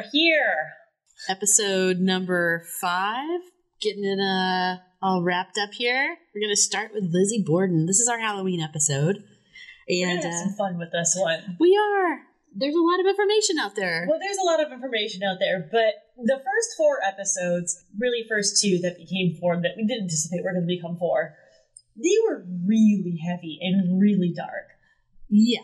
are here. Episode number five. Getting it uh, all wrapped up here. We're going to start with Lizzie Borden. This is our Halloween episode. We're And uh, some fun with this one. we are. There's a lot of information out there. Well, there's a lot of information out there, but the first four episodes, really first two that became four that we didn't anticipate were going to become four, they were really heavy and really dark. Yeah.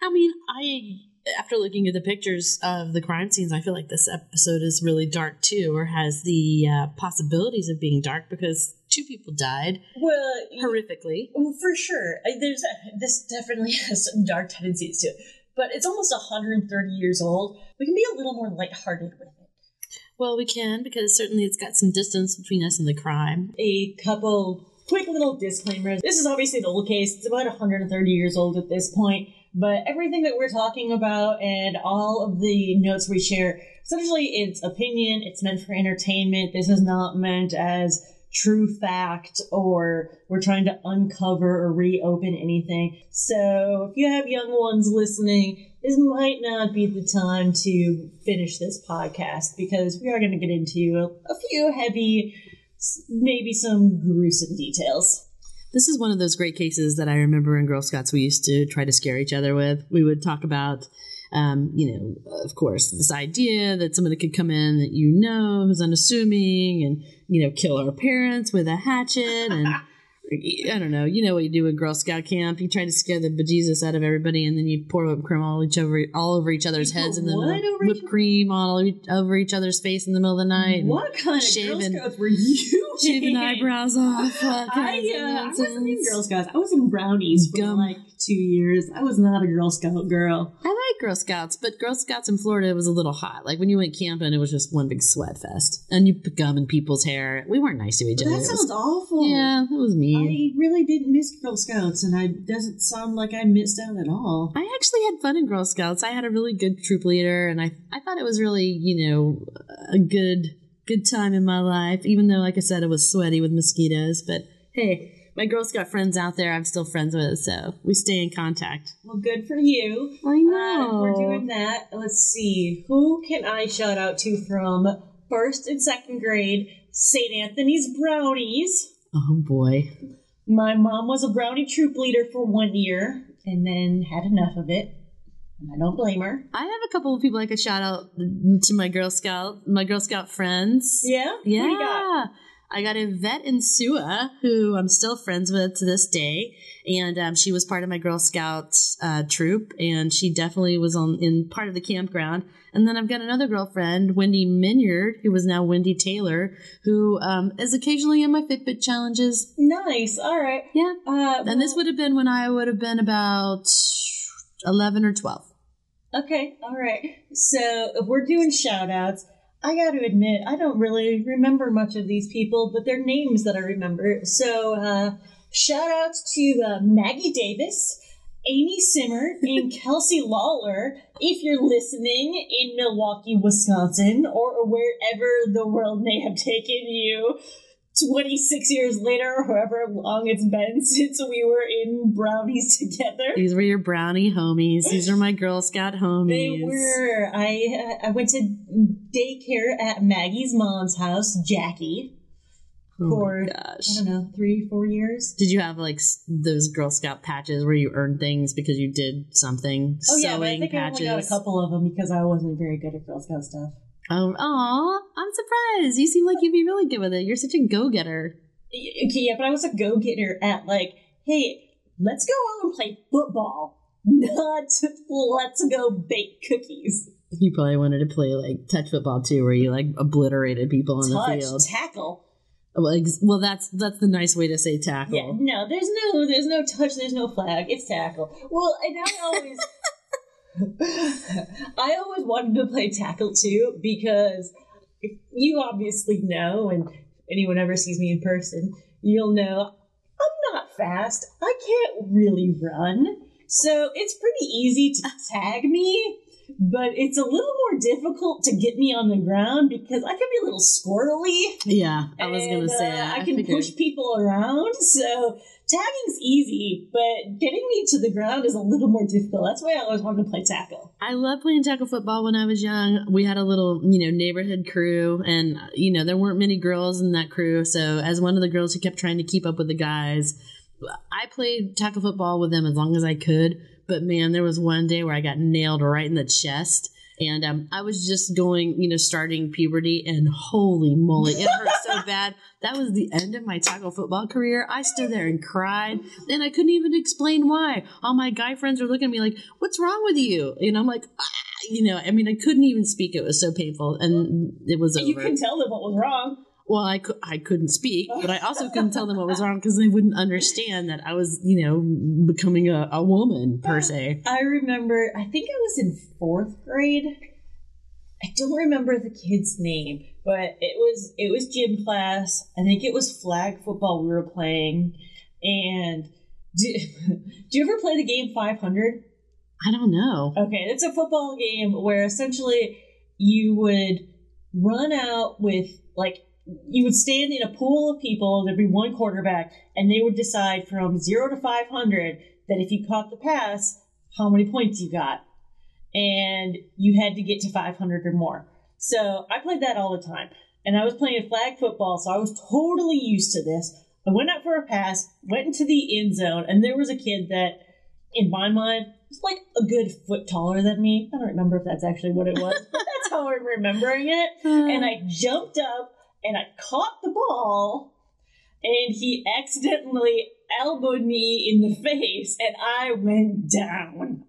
I mean, I after looking at the pictures of the crime scenes, I feel like this episode is really dark too, or has the uh, possibilities of being dark because two people died Well, horrifically. Well, for sure. I, there's this definitely has some dark tendencies to it, but it's almost 130 years old. We can be a little more lighthearted with it. Well, we can because certainly it's got some distance between us and the crime. A couple quick little disclaimers. This is obviously the old case. It's about 130 years old at this point, but everything that we're talking about and all of the notes we share, essentially, it's opinion. It's meant for entertainment. This is not meant as true fact or we're trying to uncover or reopen anything. So if you have young ones listening, this might not be the time to finish this podcast because we are going to get into a, a few heavy, maybe some gruesome details. This is one of those great cases that I remember in Girl Scouts we used to try to scare each other with. We would talk about, um, you know, of course, this idea that somebody could come in that you know who's unassuming and, you know, kill our parents with a hatchet and. I don't know. You know what you do at Girl Scout camp? You try to scare the bejesus out of everybody, and then you pour whipped cream all each over all over each other's heads, and then whipped cream all over each other's face in the middle of the night. What kind of shaving- Girl Scouts were you? Shaving eyebrows off. I, uh, I wasn't in. Girl Scouts. I was in Brownies for Gum. like two years. I was not a Girl Scout girl. I like Girl Scouts, but Girl Scouts in Florida was a little hot. Like when you went camping, it was just one big sweat fest, and you put gum in people's hair. We weren't nice to each other. That It was- sounds awful. yeah, it was mean. I really didn't miss Girl Scouts, and I doesn't sound like I missed out at all. I actually had fun in Girl Scouts. I had a really good troop leader, and I I thought it was really you know a good good time in my life. Even though, like I said, it was sweaty with mosquitoes. But hey, my Girl Scout friends out there, I'm still friends with, so we stay in contact. Well, good for you. I Uh, we're doing that. Let's see. Who can I shout out to from first and second grade? St. Anthony's Brownies. Oh boy. My mom was a brownie troop leader for one year and then had enough of it. And I don't blame her. I have a couple of people I could shout out to my Girl Scout, my Girl Scout friends. Yeah? Yeah. What do you got? I got Yvette and Sua, who I'm still friends with to this day. And um, she was part of my Girl Scout uh, troop, and she definitely was on in part of the campground. And then I've got another girlfriend, Wendy Minyard, who is now Wendy Taylor, who um, is occasionally in my Fitbit challenges. Nice. All right. Yeah. Uh, And this would have been when I would have been about 11 or 12. Okay, all right. So if we're doing shout outs, I got to admit, I don't really remember much of these people, but their names that I remember. So uh, shout out to uh, Maggie Davis, Amy Simmer, and Kelsey Lawler, if you're listening in Milwaukee, Wisconsin, or wherever the world may have taken you. 26 years later, or however long it's been since we were in brownies together. These were your brownie homies. These are my Girl Scout homies. They were. I uh, I went to daycare at Maggie's mom's house, Jackie, Oh for gosh. I don't know three four years. Did you have like those Girl Scout patches where you earned things because you did something? Oh yeah, I Sewing think patches. I only got a couple of them because I wasn't very good at Girl Scout stuff. Oh, aw, I'm surprised. You seem like you'd be really good with it. You're such a go getter. Okay, yeah, but I was a go getter at like, hey, let's go out and play football, not let's go bake cookies. You probably wanted to play like touch football too, where you like obliterated people on the field. tackle. Well, ex- well, that's that's the nice way to say tackle. Yeah, no, there's no, there's no touch, there's no flag. It's tackle. Well, and I always, I always wanted to play tackle too because you obviously know, and anyone ever sees me in person, you'll know I'm not fast. I can't really run, so it's pretty easy to tag me. but it's a little more difficult to get me on the ground because I can be a little squirrely. Yeah, I was gonna say uh, that. I can figured. push people around, so tagging's easy, but getting me to the ground is a little more difficult. That's why I always wanted to play tackle. I love playing tackle football when I was young. We had a little, you know, neighborhood crew, and you know, there weren't many girls in that crew. So, as one of the girls who kept trying to keep up with the guys, I played tackle football with them as long as I could. But man, there was one day where I got nailed right in the chest. And um, I was just going, you know, starting puberty, and holy moly, it hurt so bad. That was the end of my tackle football career. I stood there and cried, and I couldn't even explain why. All my guy friends were looking at me like, "What's wrong with you?" And I'm like, ah, you know, I mean, I couldn't even speak. It was so painful, and it was over. You can tell them what was wrong. Well, I, cou- I couldn't speak, but I also couldn't tell them what was wrong because they wouldn't understand that I was, you know, becoming a, a woman per se. I remember, I think I was in fourth grade. I don't remember the kid's name, but it was it was gym class. I think it was flag football we were playing. And do, do you ever play the game 500? I don't know. Okay, it's a football game where essentially you would run out with like you would stand in a pool of people. There'd be one quarterback, and they would decide from zero to five hundred that if you caught the pass, how many points you got, and you had to get to five hundred or more. So I played that all the time, and I was playing flag football, so I was totally used to this. I went out for a pass, went into the end zone, and there was a kid that, in my mind, was like a good foot taller than me. I don't remember if that's actually what it was, but that's how I'm remembering it. Uh. And I jumped up and I caught the ball, and he accidentally elbowed me in the face, and I went down.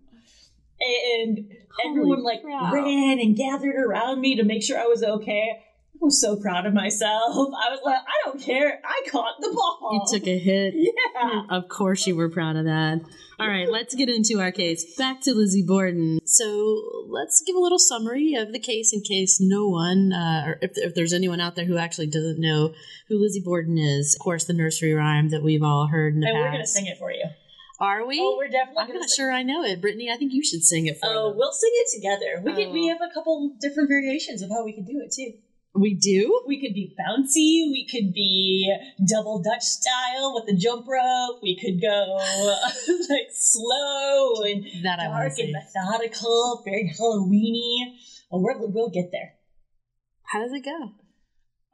And everyone like crap. ran and gathered around me to make sure I was okay. I was so proud of myself. I was like, I don't care. I caught the ball. You took a hit. yeah. Of course, you were proud of that. All right, let's get into our case. Back to Lizzie Borden. So let's give a little summary of the case in case no one, uh, or if, if there's anyone out there who actually doesn't know who Lizzie Borden is. Of course, the nursery rhyme that we've all heard in the And past. we're gonna sing it for you. Are we? Oh, we're definitely I'm not sure I know it. Brittany, I think you should sing it for Oh, them. we'll sing it together. We could. We Oh. have a couple different variations of how we could do it too. We do? We could be bouncy. We could be double Dutch style with the jump rope. We could go like slow and That dark and methodical, very Halloweeny. Oh, we're, we'll get there. How does it go?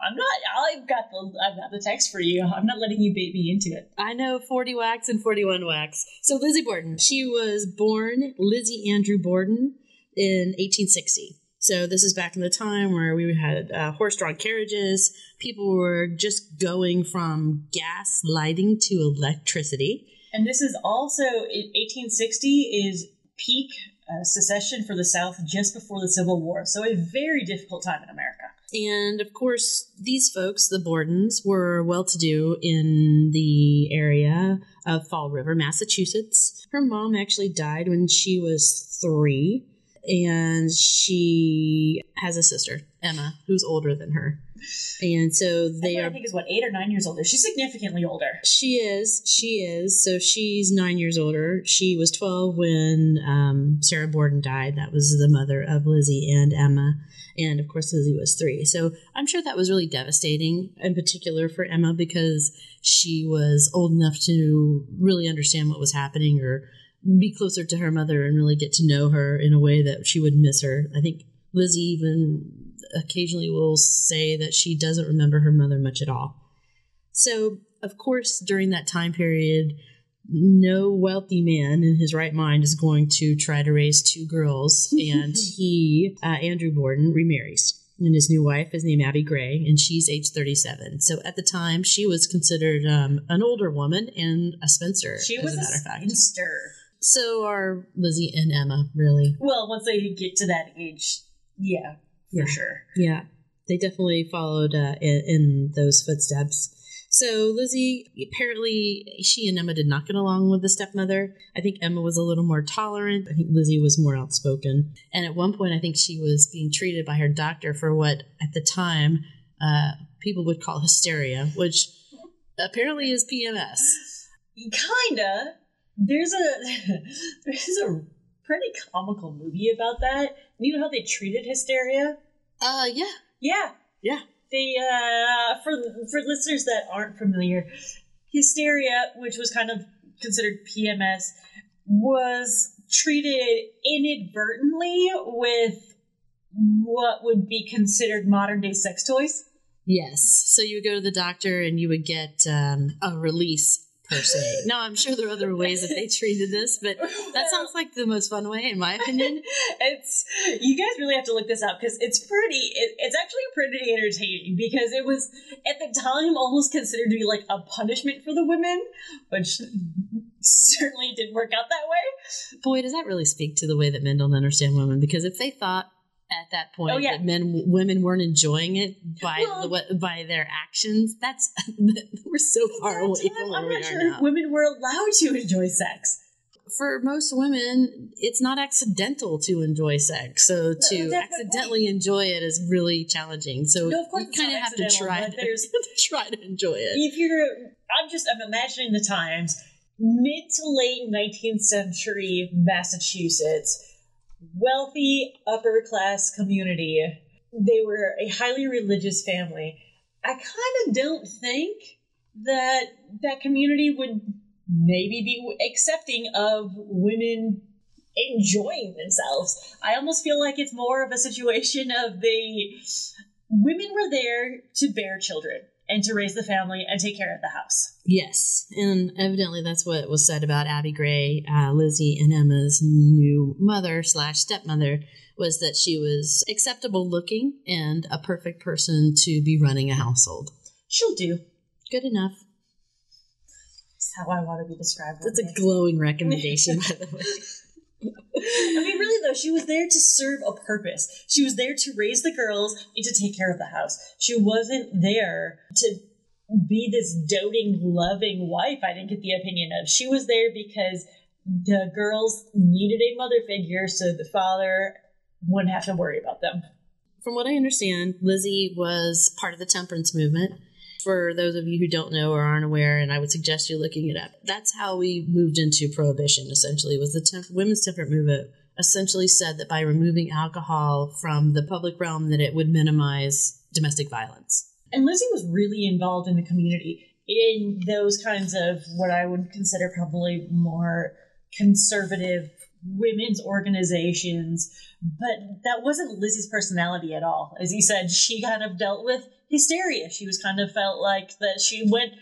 I'm not. I've got the. I've got the text for you. I'm not letting you bait me into it. I know 40 whacks and 41 whacks. So Lizzie Borden, she was born Lizzie Andrew Borden in 1860. So this is back in the time where we had uh, horse-drawn carriages. People were just going from gas lighting to electricity. And this is also 1860 is peak uh, secession for the South just before the Civil War. So a very difficult time in America. And of course, these folks, the Bordens, were well to do in the area of Fall River, Massachusetts. Her mom actually died when she was three, and she has a sister, Emma, who's older than her. And so they Emma, I think is what eight or nine years older. She's significantly older. She is. She is. So she's nine years older. She was 12 when um, Sarah Borden died. That was the mother of Lizzie and Emma. And of course, Lizzie was three. So I'm sure that was really devastating, in particular for Emma, because she was old enough to really understand what was happening or be closer to her mother and really get to know her in a way that she would miss her. I think Lizzie even occasionally will say that she doesn't remember her mother much at all. So, of course, during that time period, no wealthy man in his right mind is going to try to raise two girls. and he, uh, Andrew Borden, remarries. And his new wife is named Abby Gray, and she's age 37. So at the time, she was considered um, an older woman and a spinster, She as was a a matter of fact. spinster. So are Lizzie and Emma, really. Well, once they get to that age, yeah, Yeah. for sure. Yeah, they definitely followed uh, in, in those footsteps. So Lizzie, apparently, she and Emma did not get along with the stepmother. I think Emma was a little more tolerant. I think Lizzie was more outspoken. And at one point, I think she was being treated by her doctor for what, at the time, uh, people would call hysteria, which apparently is PMS. Kinda. There's a there's a pretty comical movie about that. You know how they treated hysteria? Uh, yeah, Yeah, yeah. they uh for for listeners that aren't familiar hysteria which was kind of considered pms was treated inadvertently with what would be considered modern day sex toys Yes. So you would go to the doctor and you would get um, a release per se. Now I'm sure there are other ways that they treated this, but that sounds like the most fun way, in my opinion. it's you guys really have to look this up because it's pretty it, it's actually pretty entertaining because it was at the time almost considered to be like a punishment for the women which certainly didn't work out that way Boy, does that really speak to the way that men don't understand women? Because if they thought at that point Oh, yeah. that men women weren't enjoying it by Well- the by their actions, that's we're so far away that from where I'm we not are sure now. women were allowed to enjoy sex. For most women, it's not accidental to enjoy sex. So to accidentally enjoy it is really challenging. So No, of course you kind of have to try to, try to enjoy it. If you're, I'm just, I'm imagining the times, mid to late 19th century Massachusetts, wealthy upper class community. They were a highly religious family. I kind of don't think that that community would maybe be accepting of women enjoying themselves. I almost feel like it's more of a situation of the women were there to bear children and to raise the family and take care of the house. Yes, and evidently that's what was said about Abby Gray, uh, Lizzie and Emma's new mother slash stepmother, was that she was acceptable looking and a perfect person to be running a household. She'll do. Good enough. That's how I want to be described. That's a glowing recommendation, by the way. I mean, really though, she was there to serve a purpose. She was there to raise the girls and to take care of the house. She wasn't there to be this doting, loving wife. I didn't get the opinion of. She was there because the girls needed a mother figure, so the father wouldn't have to worry about them. From what I understand, Lizzie was part of the temperance movement. For those of you who don't know or aren't aware, and I would suggest you looking it up, that's how we moved into prohibition. Essentially, was the temp- women's temperance movement essentially said that by removing alcohol from the public realm, that it would minimize domestic violence. And Lizzie was really involved in the community in those kinds of what I would consider probably more conservative women's organizations. But that wasn't Lizzie's personality at all. As you said, she kind of dealt with hysteria. She was kind of felt like that she went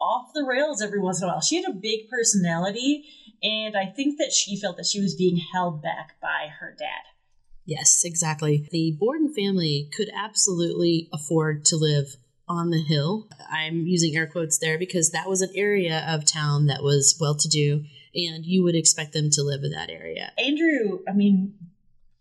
off the rails every once in a while. She had a big personality, and I think that she felt that she was being held back by her dad. Yes, exactly. The Borden family could absolutely afford to live on the hill. I'm using air quotes there because that was an area of town that was well to do, and you would expect them to live in that area. Andrew, I mean,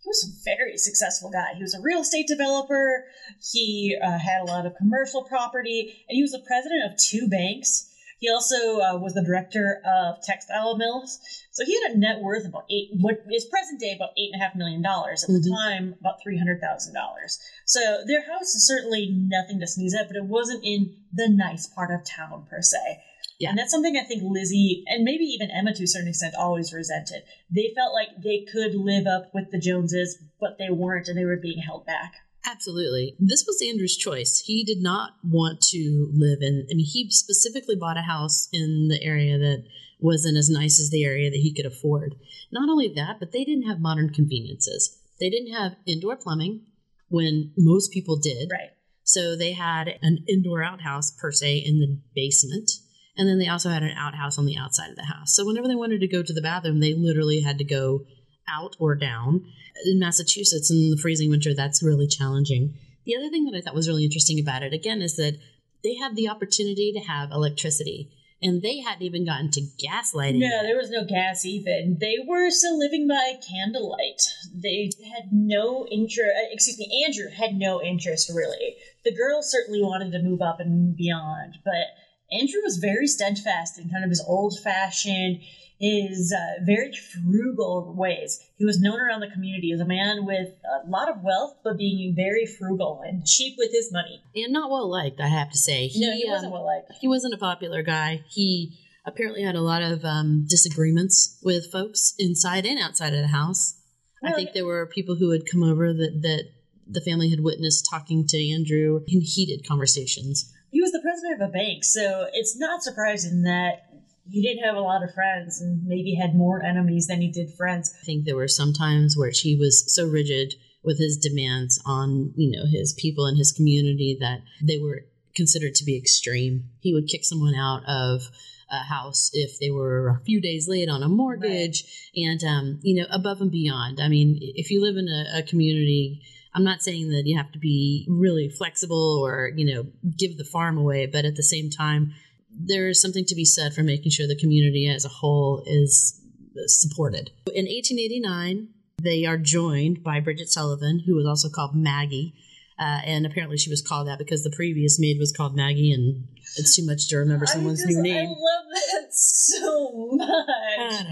was a very successful guy. He was a real estate developer. He uh, had a lot of commercial property, and he was the president of two banks. He also uh, was the director of textile mills. So he had a net worth of about eight, what is present day about eight and a half million dollars. At the Mhm. time, about three hundred thousand dollars. So their house is certainly nothing to sneeze at, but it wasn't in the nice part of town per se. Yeah. And that's something I think Lizzie and maybe even Emma to a certain extent always resented. They felt like they could live up with the Joneses, but they weren't and they were being held back. Absolutely. This was Andrew's choice. He did not want to live in, I mean, he specifically bought a house in the area that wasn't as nice as the area that he could afford. Not only that, but they didn't have modern conveniences. They didn't have indoor plumbing when most people did. Right. So they had an indoor outhouse per se in the basement. And then they also had an outhouse on the outside of the house. So whenever they wanted to go to the bathroom, they literally had to go out or down. In Massachusetts in the freezing winter, that's really challenging. The other thing that I thought was really interesting about it, again, is that they had the opportunity to have electricity. And they hadn't even gotten to gas lighting. No, there was no gas even. They were still living by candlelight. They had no interest, uh, excuse me, Andrew had no interest really. The girls certainly wanted to move up and beyond, but Andrew was very steadfast in kind of his old fashioned, his uh, very frugal ways. He was known around the community as a man with a lot of wealth, but being very frugal and cheap with his money. and not well liked, I have to say. no, he um, wasn't well liked. he wasn't a popular guy. He apparently had a lot of um, disagreements with folks inside and outside of the house. I think there were people who had come over that, that the family had witnessed talking to Andrew in heated conversations. He was the president of a bank, so it's not surprising that he didn't have a lot of friends and maybe had more enemies than he did friends. I think there were some times where he was so rigid with his demands on, you know, his people and his community that they were considered to be extreme. He would kick someone out of a house if they were a few days late on a mortgage right. and um, you know above and beyond i mean if you live in a, a, community i'm not saying that you have to be really flexible or you know give the farm away but at the same time there is something to be said for making sure the community as a whole is supported in 1889 they are joined by bridget sullivan who was also called maggie uh, and apparently she was called that because the previous maid was called Maggie, and it's too much to remember someone's just, new name. I love that so much. I,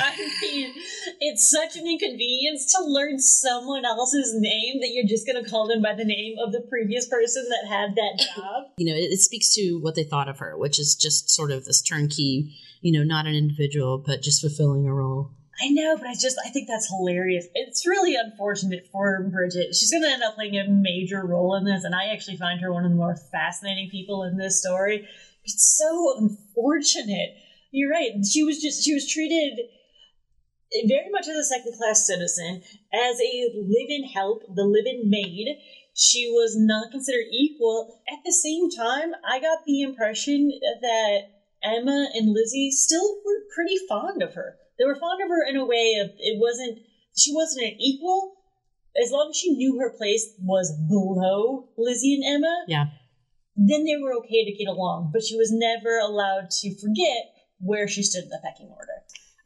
I mean, it's such an inconvenience to learn someone else's name that you're just going to call them by the name of the previous person that had that job. you know, it, it speaks to what they thought of her, which is just sort of this turnkey, you know, not an individual, but just fulfilling a role. I know, but I just I think that's hilarious. It's really unfortunate for Bridget. She's going to end up playing a major role in this, and I actually find her one of the more fascinating people in this story. It's so unfortunate. You're right. She was just she was treated very much as a second class citizen, as a live-in help, the live-in maid. She was not considered equal. At the same time, I got the impression that Emma and Lizzie still were pretty fond of her they were fond of her in a way of it wasn't she wasn't an equal as long as she knew her place was below Lizzie and Emma. Yeah. Then they were okay to get along, but she was never allowed to forget where she stood in the pecking order.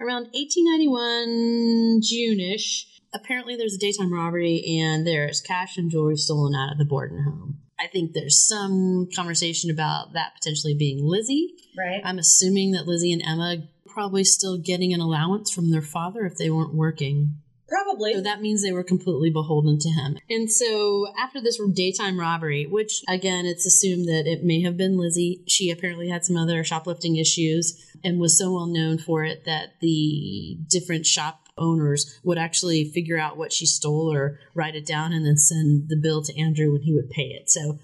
Around 1891 June-ish, apparently there's a daytime robbery and there's cash and jewelry stolen out of the Borden home. I think there's some conversation about that potentially being Lizzie. Right. I'm assuming that Lizzie and Emma probably still getting an allowance from their father if they weren't working. Probably. So that means they were completely beholden to him. And so after this daytime robbery, which again, it's assumed that it may have been Lizzie, she apparently had some other shoplifting issues and was so well known for it that the different shop owners would actually figure out what she stole or write it down and then send the bill to Andrew when he would pay it. So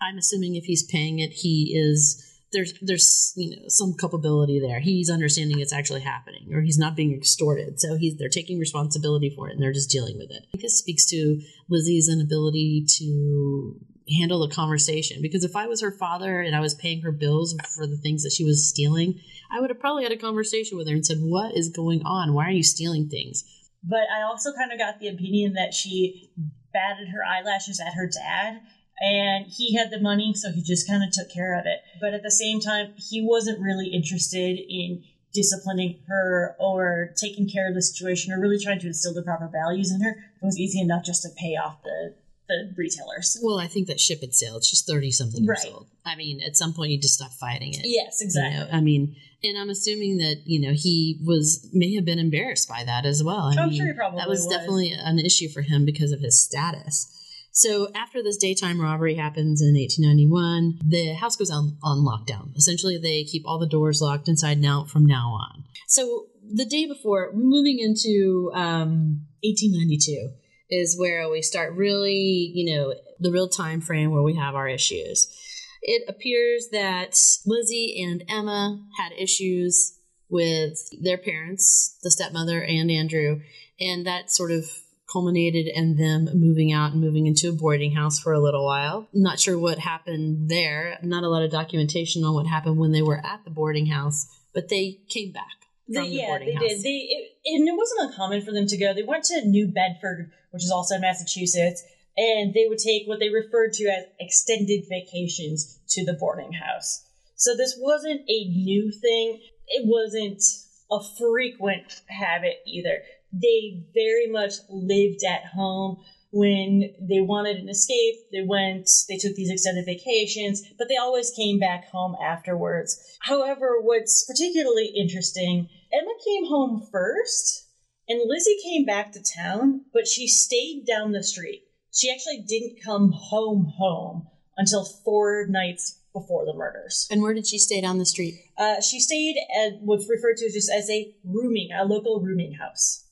I'm assuming if he's paying it, he is there's there's you know some culpability there. He's understanding it's actually happening, or he's not being extorted. So he's they're taking responsibility for it, and they're just dealing with it. this speaks to Lizzie's inability to handle the conversation. Because if I was her father and I was paying her bills for the things that she was stealing, I would have probably had a conversation with her and said, "What is going on? Why are you stealing things?" But I also kind of got the opinion that she batted her eyelashes at her dad and he had the money, so he just kind of took care of it. But at the same time, he wasn't really interested in disciplining her or taking care of the situation or really trying to instill the proper values in her. It was easy enough just to pay off the the retailers. Well, I think that ship had sailed. She's thirty something years old. I mean, at some point you just stop fighting it. Yes, exactly. You know? I mean, and I'm assuming that you know he was may have been embarrassed by that as well. I am mean, sure he probably that was, was definitely an issue for him because of his status. So after this daytime robbery happens in 1891, the house goes on, on lockdown. Essentially, they keep all the doors locked inside out from now on. So the day before, moving into um, 1892, is where we start really, you know, the real time frame where we have our issues. It appears that Lizzie and Emma had issues with their parents, the stepmother and Andrew, and that sort of culminated in them moving out and moving into a boarding house for a little while. Not sure what happened there. Not a lot of documentation on what happened when they were at the boarding house, but they came back. They, the yeah, they house. did. They it, and it wasn't uncommon for them to go. They went to New Bedford, which is also in Massachusetts, and they would take what they referred to as extended vacations to the boarding house. So this wasn't a new thing. It wasn't a frequent habit either they very much lived at home when they wanted an escape they went they took these extended vacations but they always came back home afterwards however what's particularly interesting emma came home first and lizzie came back to town but she stayed down the street she actually didn't come home home until four nights before the murders. And where did she stay down the street? Uh, she stayed at what's referred to just as a rooming, a local rooming house.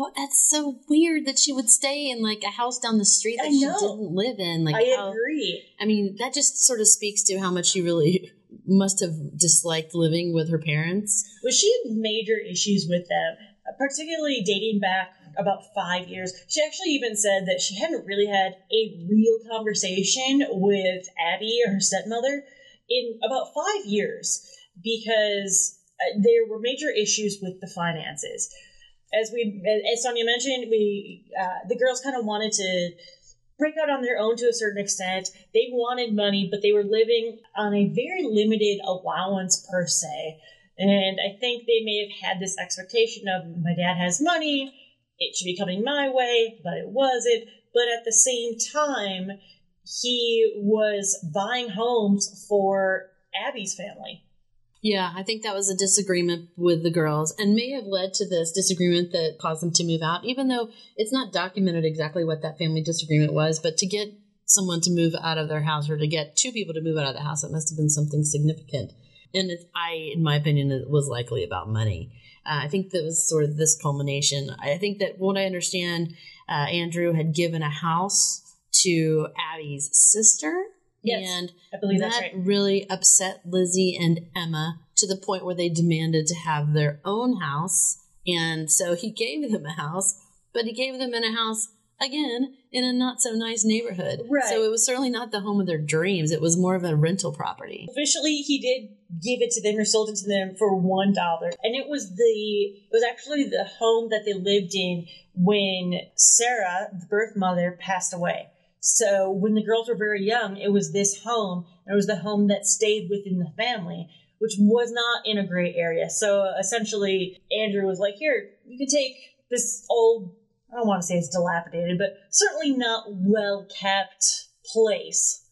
Well, that's so weird that she would stay in like a house down the street that she didn't live in. Like, I how, agree. I mean, that just sort of speaks to how much she really must have disliked living with her parents. Well, she had major issues with them, uh, particularly dating back about five years. She actually even said that she hadn't really had a real conversation with Abby or her stepmother in about five years because uh, there were major issues with the finances. As we, as Sonia mentioned, we uh, the girls kind of wanted to break out on their own to a certain extent. They wanted money, but they were living on a very limited allowance per se. And I think they may have had this expectation of my dad has money, it should be coming my way, but it wasn't. But at the same time, he was buying homes for Abby's family. Yeah, I think that was a disagreement with the girls and may have led to this disagreement that caused them to move out, even though it's not documented exactly what that family disagreement was. But to get someone to move out of their house or to get two people to move out of the house, it must have been something significant. And I, in my opinion, it was likely about money. Uh, I think that was sort of this culmination. I think that what I understand, uh, Andrew had given a house to Abby's sister. Yes, and I believe that that's right. really upset Lizzie and Emma to the point where they demanded to have their own house. And so he gave them a house, but he gave them in a house again in a not so nice neighborhood. Right. So it was certainly not the home of their dreams. It was more of a rental property. Officially, he did give it to them or sold it to them for one dollar, and it was the it was actually the home that they lived in when Sarah, the birth mother, passed away. So when the girls were very young, it was this home, and it was the home that stayed within the family, which was not in a great area. So essentially, Andrew was like, "Here, you can take this old." I don't want to say it's dilapidated, but certainly not well kept place.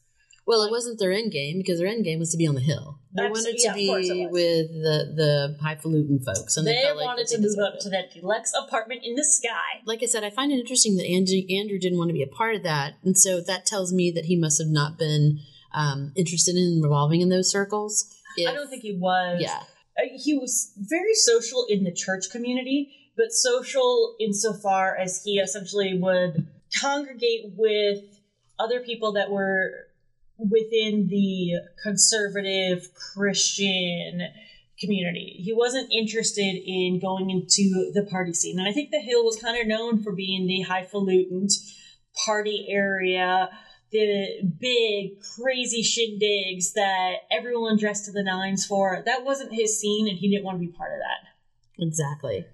Well, it wasn't their end game because their end game was to be on the hill. They Absol- wanted to it be with the the highfalutin folks, and they, they felt like wanted that to move up to that deluxe apartment in the sky. Like I said, I find it interesting that Andrew, Andrew didn't want to be a part of that, and so that tells me that he must have not been um, interested in revolving in those circles. I don't think he was. Yeah, Uh, He was very social in the church community, but social insofar as he essentially would congregate with other people that were within the conservative Christian community. He wasn't interested in going into the party scene. And I think the Hill was kind of known for being the highfalutin party area, the big, crazy shindigs that everyone dressed to the nines for. That wasn't his scene, and he didn't want to be part of that. exactly.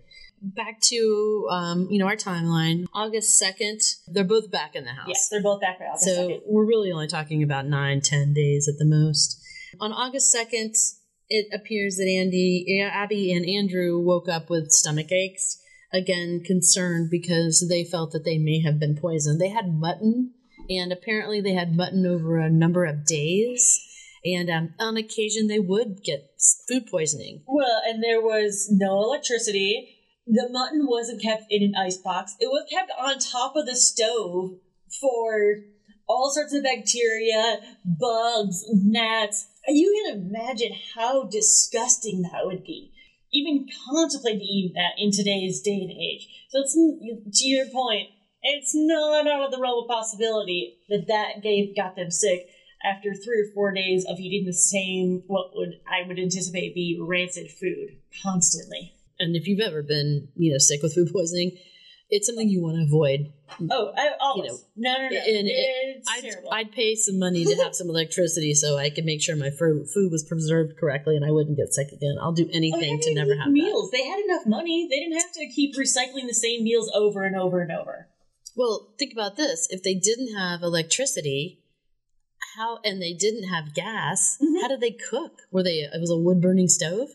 Back to um, you know our timeline. August second, they're both back in the house. Yes, they're both back around. So we're really only talking about nine, ten days at the most. On August 2nd, it appears that Andy, Abby, and Andrew woke up with stomach aches. Again, concerned because they felt that they may have been poisoned. They had mutton, and apparently they had mutton over a number of days. And um, on occasion, they would get food poisoning. Well, and there was no electricity. The mutton wasn't kept in an ice box. It was kept on top of the stove for all sorts of bacteria, bugs, gnats. You can imagine how disgusting that would be. Even contemplate eating that in today's day and age. So it's to your point. It's not out of the realm of possibility that that gave got them sick after three or four days of eating the same what would I would anticipate be rancid food constantly. And if you've ever been, you know, sick with food poisoning, it's something you want to avoid. Oh, I always know, no no no. and it- it's I'd, terrible. I'd pay some money to have some electricity so I could make sure my food was preserved correctly and I wouldn't get sick again. I'll do Oh, anything yeah, to never have that. meals. They had enough money. They didn't have to keep recycling the same meals over and over and over. Well, think about this: if they didn't have electricity, how and they didn't have gas, Mhm. how did they cook? Were they? It was a wood burning stove.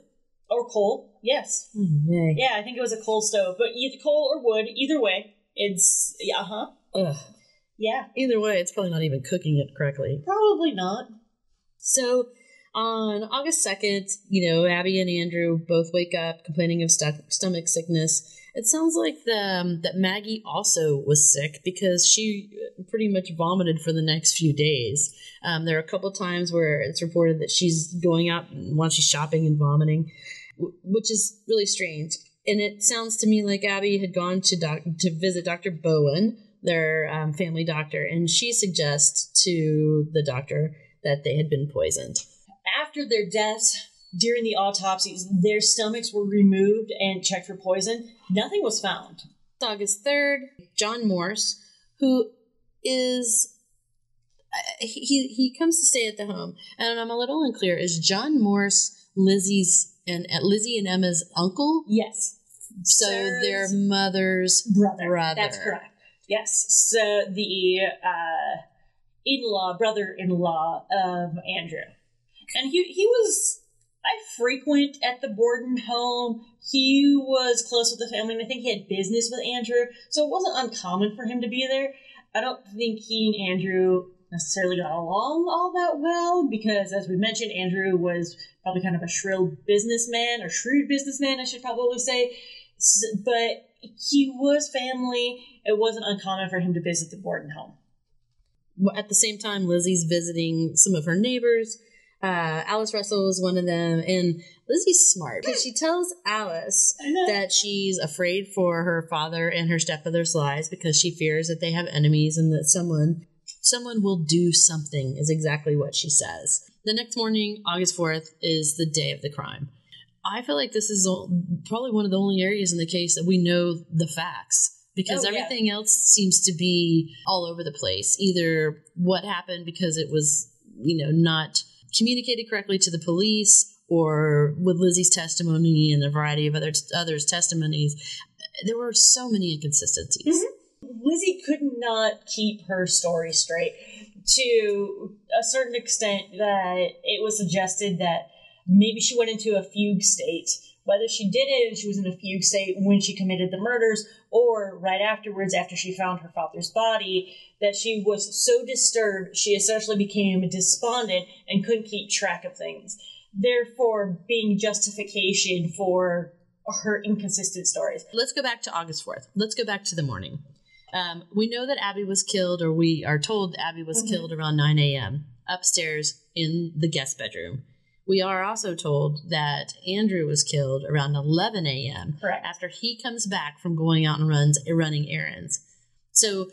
Or coal. Yes. Yeah. Yeah, I think it was a coal stove, but either coal or wood, either way, it's yeah, uh huh. Ugh. Yeah, Either way, it's probably not even cooking it correctly. probably not. So, On August 2nd, you know, Abby and Andrew both wake up complaining of stu- stomach sickness. It sounds like the, um, that Maggie also was sick because she pretty much vomited for the next few days. Um, there are a couple times where it's reported that she's going out while she's shopping and vomiting, w- which is really strange. And it sounds to me like Abby had gone to doc- to visit Dr. Bowen, their um, family doctor, and she suggests to the doctor that they had been poisoned. After their deaths, during the autopsies, their stomachs were removed and checked for poison. Nothing was found. August 3rd, John Morse, who is uh, he he comes to stay at the home, and I'm a little unclear. Is John Morse Lizzie's and Lizzie and Emma's uncle? Yes. So Sarah's their mother's brother. brother. That's correct. Yes. So the uh, in-law, brother-in-law of Andrew, and he he was I frequent at the Borden home. He was close with the family, and I think he had business with Andrew, so it wasn't uncommon for him to be there. I don't think he and Andrew necessarily got along all that well because, as we mentioned, Andrew was probably kind of a shrill businessman or shrewd businessman, I should probably say. But he was family. It wasn't uncommon for him to visit the Borden home. At the same time, Lizzie's visiting some of her neighbors. Uh, Alice Russell is one of them, and Lizzie's smart because she tells Alice that she's afraid for her father and her stepmother's lives because she fears that they have enemies and that someone someone will do something is exactly what she says. The next morning, August 4th, is the day of the crime. I feel like this is probably one of the only areas in the case that we know the facts because Oh, yeah. everything else seems to be all over the place. Either what happened because it was, you know, not communicated correctly to the police or with Lizzie's testimony and a variety of other others testimonies there were so many inconsistencies. Mm-hmm. Lizzie could not keep her story straight to a certain extent that it was suggested that maybe she went into a fugue state. Whether she did it and she was in a fugue state when she committed the murders or right afterwards after she found her father's body, that she was so disturbed she essentially became despondent and couldn't keep track of things. Therefore, being justification for her inconsistent stories. Let's go back to August 4th. Let's go back to the morning. Um, we know that Abby was killed, or we are told Abby was Mhm. killed around 9 a.m. upstairs in the guest bedroom. We are also told that Andrew was killed around 11 a.m. Correct. after he comes back from going out and runs running errands. So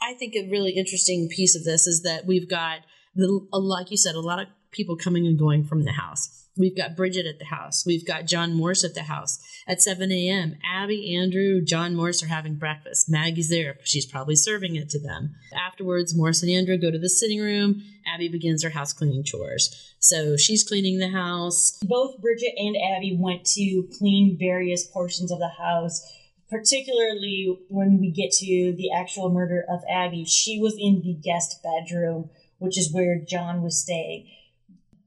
I think a really interesting piece of this is that we've got the like you said a lot of people coming and going from the house. We've got Bridget at the house. We've got John Morse at the house at 7 a.m. Abby, Andrew, John Morse are having breakfast. Maggie's there. She's probably serving it to them. Afterwards, Morse and Andrew go to the sitting room. Abby begins her house cleaning chores. So she's cleaning the house. both Bridget and Abby went to clean various portions of the house. Particularly when we get to the actual murder of Abby, she was in the guest bedroom, which is where John was staying.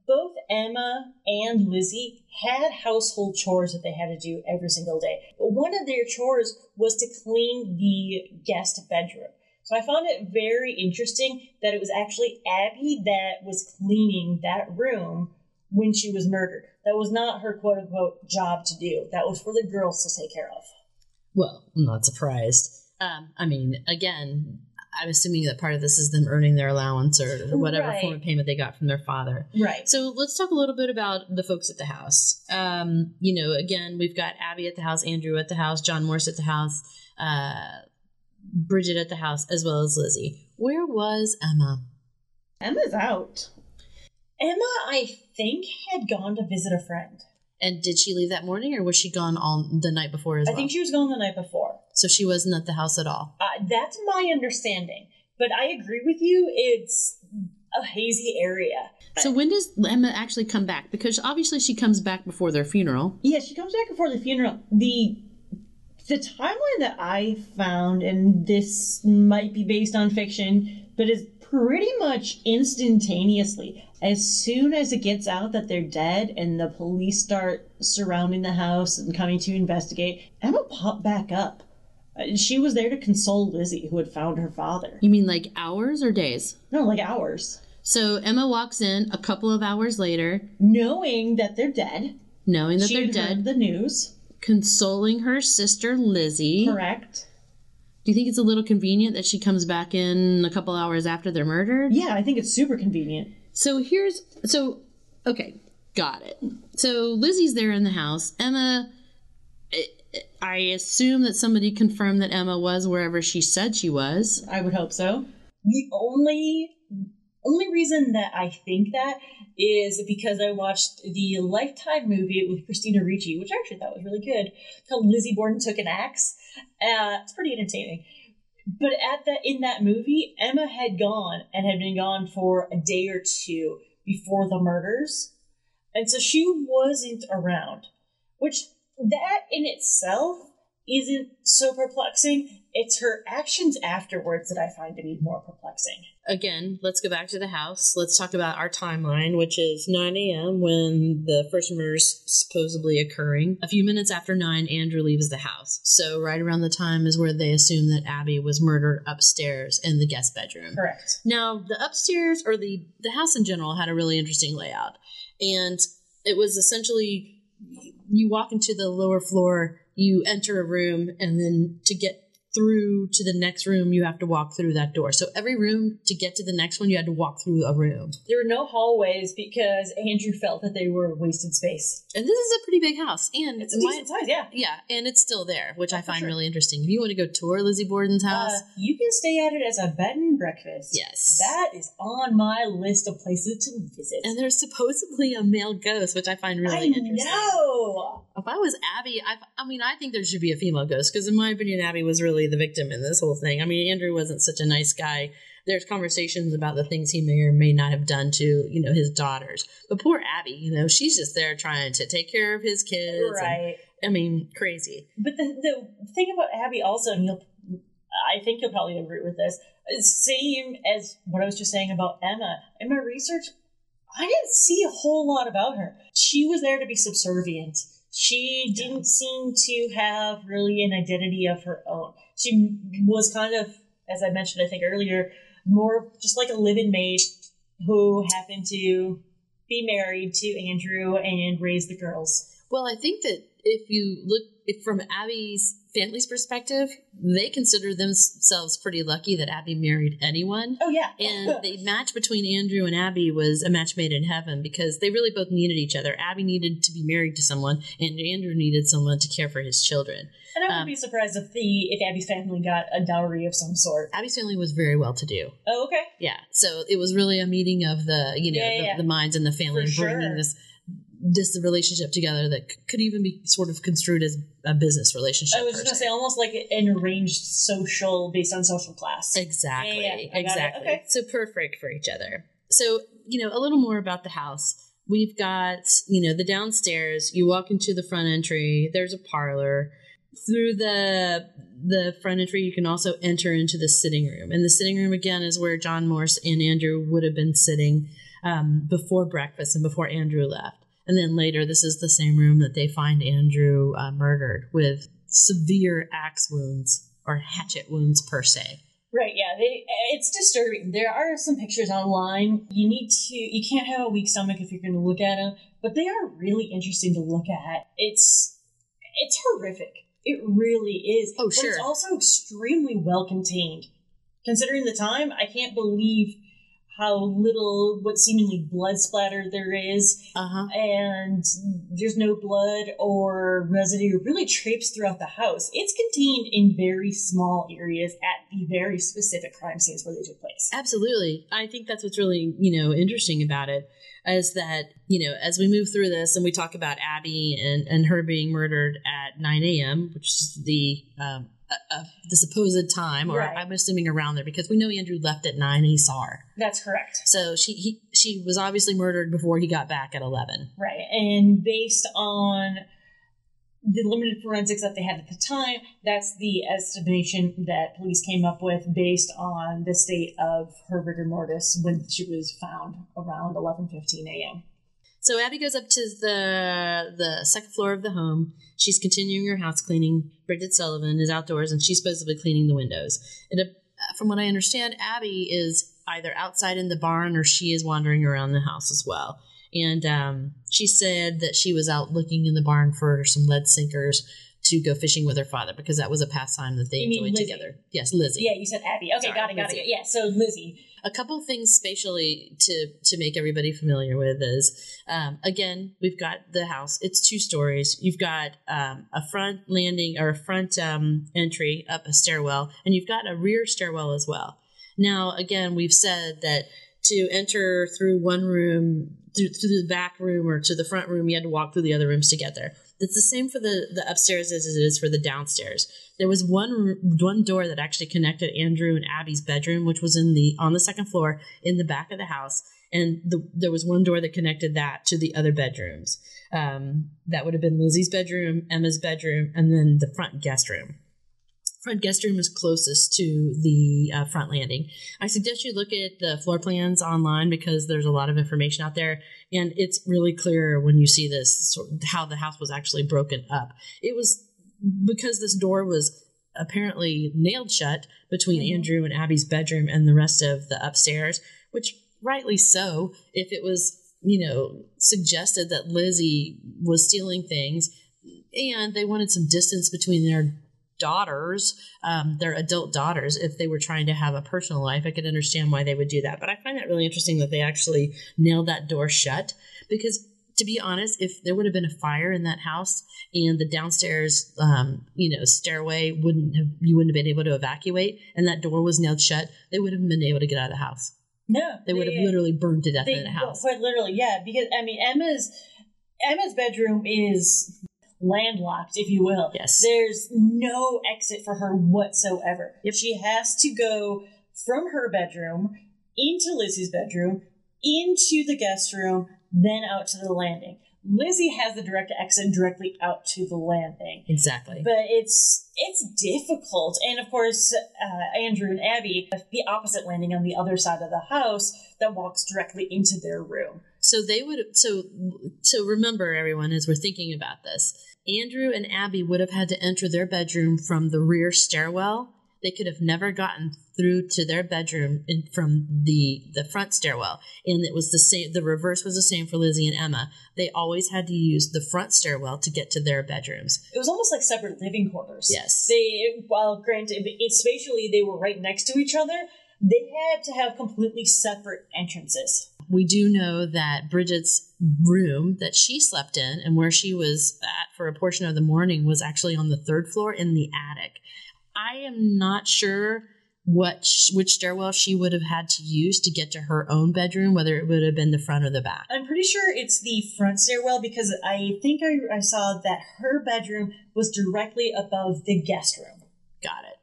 Both Emma and Lizzie had household chores that they had to do every single day. But one of their chores was to clean the guest bedroom. So I found it very interesting that it was actually Abby that was cleaning that room when she was murdered. That was not her quote unquote job to do. That was for the girls to take care of. Well, I'm not surprised. Um, I mean, again, I'm assuming that part of this is them earning their allowance or whatever Right. form of payment they got from their father. Right. So let's talk a little bit about the folks at the house. Um, you know, again, we've got Abby at the house, Andrew at the house, John Morse at the house, uh, Bridget at the house, as well as Lizzie. Where was Emma? Emma's out. Emma, I think, had gone to visit a friend. And did she leave that morning, or was she gone all the night before as I well? think she was gone the night before. So she wasn't at the house at all. Uh, that's my understanding. But I agree with you. It's a hazy area. So when does Emma actually come back? Because obviously she comes back before their funeral. Yeah, she comes back before the funeral. The the timeline that I found, and this might be based on fiction, but is pretty much instantaneously. As soon as it gets out that they're dead and the police start surrounding the house and coming to investigate, Emma popped back up. She was there to console Lizzie, who had found her father. You mean like hours or days? No, like hours. So Emma walks in a couple of hours later, Knowing that they're dead. knowing that she they're dead, heard the news. consoling her sister Lizzie. Correct. Do you think it's a little convenient that she comes back in a couple hours after they're murdered? Yeah, I think it's super convenient. So here's so okay, got it. So Lizzie's there in the house. Emma eh, I- assume that somebody confirmed that Emma was wherever she said she was. I would hope so. The only only reason that I think that is because I watched the Lifetime movie with Christina Ricci, which I actually thought was really good, called Lizzie Borden Took an Axe. Uh, it's pretty entertaining. But at the in that movie, Emma had gone and had been gone for a day or two before the murders, and so she wasn't around. Which that in itself isn't so perplexing. It's her actions afterwards that I find to be more perplexing. Again, let's go back to the house. Let's talk about our timeline, which is 9 a.m. when the first murder is supposedly occurring. A few minutes after 9, Andrew leaves the house. So, right around the time is where they assume that Abby was murdered upstairs in the guest bedroom. Correct. Now, the upstairs or the the house in general had a really interesting layout, and it was essentially you walk into the lower floor, you enter a room, and then to get through to the next room, you have to walk through that door. So every room to get to the next one, you had to walk through a room. There were no hallways because Andrew felt that they were wasted space. And this is a pretty big house, and It's a my- decent size, yeah. yeah, and it's still there, which I find sure. really interesting. If you want to go tour Lizzie Borden's house, Uh, you can stay at it as a bed and breakfast. yes, That is on my list of places to visit. and there's supposedly a male ghost, which I find really I interesting. know. If I was Abby, I, I mean, I think there should be a female ghost because, in my opinion, Abby was really the victim in this whole thing. I mean, Andrew wasn't such a nice guy. There's conversations about the things he may or may not have done to, you know, his daughters. But poor Abby, you know, she's just there trying to take care of his kids. and- Right. I mean, crazy. But the, the thing about Abby also, and you'll, I think you'll probably agree with this, same as what I was just saying about Emma. In my research, I didn't see a whole lot about her. She was there to be subservient. She didn't seem to have really an identity of her own. She was kind of, as I mentioned, I think earlier, more just like a live-in maid who happened to be married to Andrew and raise the girls. Well, I think that if you look if from Abby's family's perspective, they consider themselves pretty lucky that Abby married anyone. Oh yeah, And the match between Andrew and Abby was a match made in heaven because they really both needed each other. Abby needed to be married to someone, and Andrew needed someone to care for his children. And I wouldn't Um, be surprised if the if Abby's family got a dowry of some sort. Abby's family was very well to do. Oh, okay. Yeah, so it was really a meeting of the you know Yeah, the, yeah. the minds and the family For bringing sure. this this relationship together that c- could even be sort of construed as a business relationship. I was gonna say almost like an arranged social based on social class. Exactly. Yeah, yeah, I got it. exactly. Okay. So perfect for each other. So, you know, a little more about the house. We've got, you know, the downstairs. You walk into the front entry. There's a parlor. Through the the front entry, you can also enter into the sitting room. And the sitting room again is where John Morse and Andrew would have been sitting um, before breakfast and before Andrew left. And then later, this is the same room that they find Andrew uh, murdered with severe axe wounds or hatchet wounds per se. Right, yeah. They, it's disturbing. There are some pictures online. You need to, you can't have a weak stomach if you're going to look at them, but they are really interesting to look at. It's, it's horrific. It really is. Oh, But it's also extremely well contained. Considering the time, I can't believe how little, what seemingly blood splatter there is Uh huh. and there's no blood or residue really traipsed throughout the house. It's contained in very small areas at the very specific crime scenes where they took place. Absolutely. I think that's what's really, you know, interesting about it is that, you know, as we move through this and we talk about Abby and, and her being murdered at 9 a.m., which is the, um, uh, the supposed time, or Right. I'm assuming around there because we know Andrew left at 9 and he saw her. That's correct. So she, he, she was obviously murdered before he got back at 11. Right. And based on the limited forensics that they had at the time, that's the estimation that police came up with based on the state of her rigor mortis when she was found around 11:15 a.m. So Abby goes up to the the second floor of the home. She's continuing her house cleaning. Bridget Sullivan is outdoors and she's supposedly cleaning the windows. And uh, from what I understand, Abby is either outside in the barn or she is wandering around the house as well. And um, she said that she was out looking in the barn for some lead sinkers to go fishing with her father because that was a pastime that they You enjoyed together. Yes, Lizzie. Yeah, you said Abby. Okay, Sorry, got it, got Lizzie. it. Yeah, so Lizzie. A couple things spatially to to make everybody familiar with is um, again we've got the house. It's two stories. You've got um, a front landing or a front um, entry up a stairwell, and you've got a rear stairwell as well. Now, again, we've said that to enter through one room through, through the back room or to the front room, you had to walk through the other rooms to get there. It's the same for the, the upstairs as it is for the downstairs. There was one one door that actually connected Andrew and Abby's bedroom, which was in the on the second floor in the back of the house, and the, there was one door that connected that to the other bedrooms. Um, that would have been Lizzie's bedroom, Emma's bedroom, and then the front guest room front guest room is closest to the uh, front landing. I suggest you look at the floor plans online because there's a lot of information out there, and it's really clear when you see this sort how the house was actually broken up. It was because this door was apparently nailed shut between Mhm. Andrew and Abby's bedroom and the rest of the upstairs, which rightly so. If it was you know suggested that Lizzie was stealing things and they wanted some distance between their daughters, um, their adult daughters, if they were trying to have a personal life, I could understand why they would do that. But I find that really interesting that they actually nailed that door shut because. To be honest, if there would have been a fire in that house and the downstairs, um, you know, stairway wouldn't have, you wouldn't have been able to evacuate, and that door was nailed shut, they would have been able to get out of the house. No, They would have literally burned to death They, in the house. Quite literally, yeah. Because I mean, Emma's Emma's bedroom is landlocked, if you will. Yes. There's no exit for her whatsoever. Yep. She has to go from her bedroom into Lizzie's bedroom, into the guest room, then out to the landing. Lizzie has the direct exit directly out to the landing. Exactly. But it's it's difficult, and of course, uh, Andrew and Abby have the opposite landing on the other side of the house that walks directly into their room. So they would so so remember everyone as we're thinking about this. Andrew and Abby would have had to enter their bedroom from the rear stairwell. They could have never gotten through to their bedroom in, from the the front stairwell. And it was the same the reverse was the same for Lizzie and Emma. They always had to use the front stairwell to get to their bedrooms. It was almost like separate living quarters. Yes. They, while granted, it, spatially they were right next to each other, they had to have completely separate entrances. We do know that Bridget's room that she slept in and where she was at for a portion of the morning was actually on the third floor in the attic. I am not sure what sh- which stairwell she would have had to use to get to her own bedroom, whether it would have been the front or the back. I'm pretty sure it's the front stairwell because I think I, I saw that her bedroom was directly above the guest room. Got it.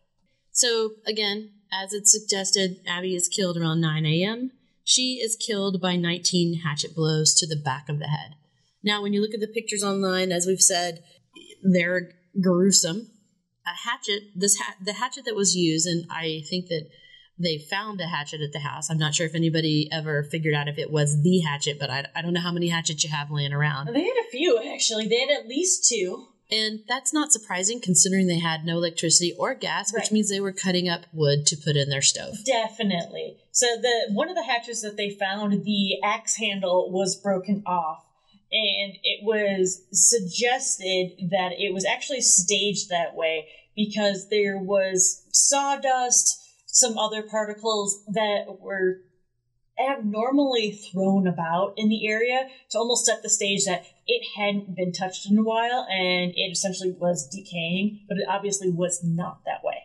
So again, as it's suggested, Abby is killed around 9 a.m. She is killed by 19 hatchet blows to the back of the head. Now, when you look at the pictures online, as we've said, they're gruesome. A hatchet, this ha- the hatchet that was used, and I think that they found a hatchet at the house. I'm not sure if anybody ever figured out if it was the hatchet, but I, I don't know how many hatchets you have laying around. They had a few actually. They had at least two. And that's not surprising considering they had no electricity or gas, which means they were cutting up wood to put in their stove. Definitely. So the one of the hatches that they found, the axe handle was broken off, and it was suggested that it was actually staged that way because there was sawdust, some other particles that were abnormally thrown about in the area to almost set the stage that it hadn't been touched in a while and it essentially was decaying, but it obviously was not that way.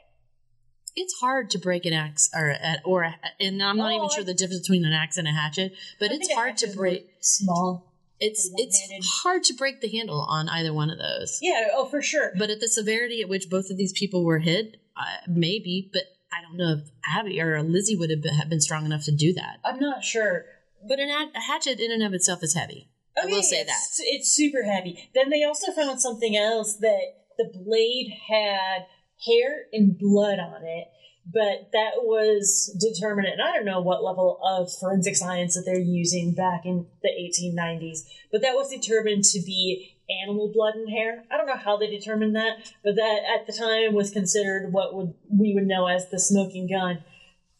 It's hard to break an axe or a, or a, and I'm not Oh, even I- sure the difference between an axe and a hatchet, but I it's hard to break. Small. It's it's hard to break the handle on either one of those. Yeah, oh, for sure. But at the severity at which both of these people were hit, uh, maybe. But I don't know if Abby or Lizzie would have been, have been strong enough to do that. I'm not sure. But an, a hatchet in and of itself is heavy. I will say that. it's, It's super heavy. Then they also found something else that the blade had hair and blood on it, but that was determined. And I don't know what level of forensic science that they're using back in the 1890s, but that was determined to be animal blood and hair. I don't know how they determined that, but that at the time was considered what would we would know as the smoking gun.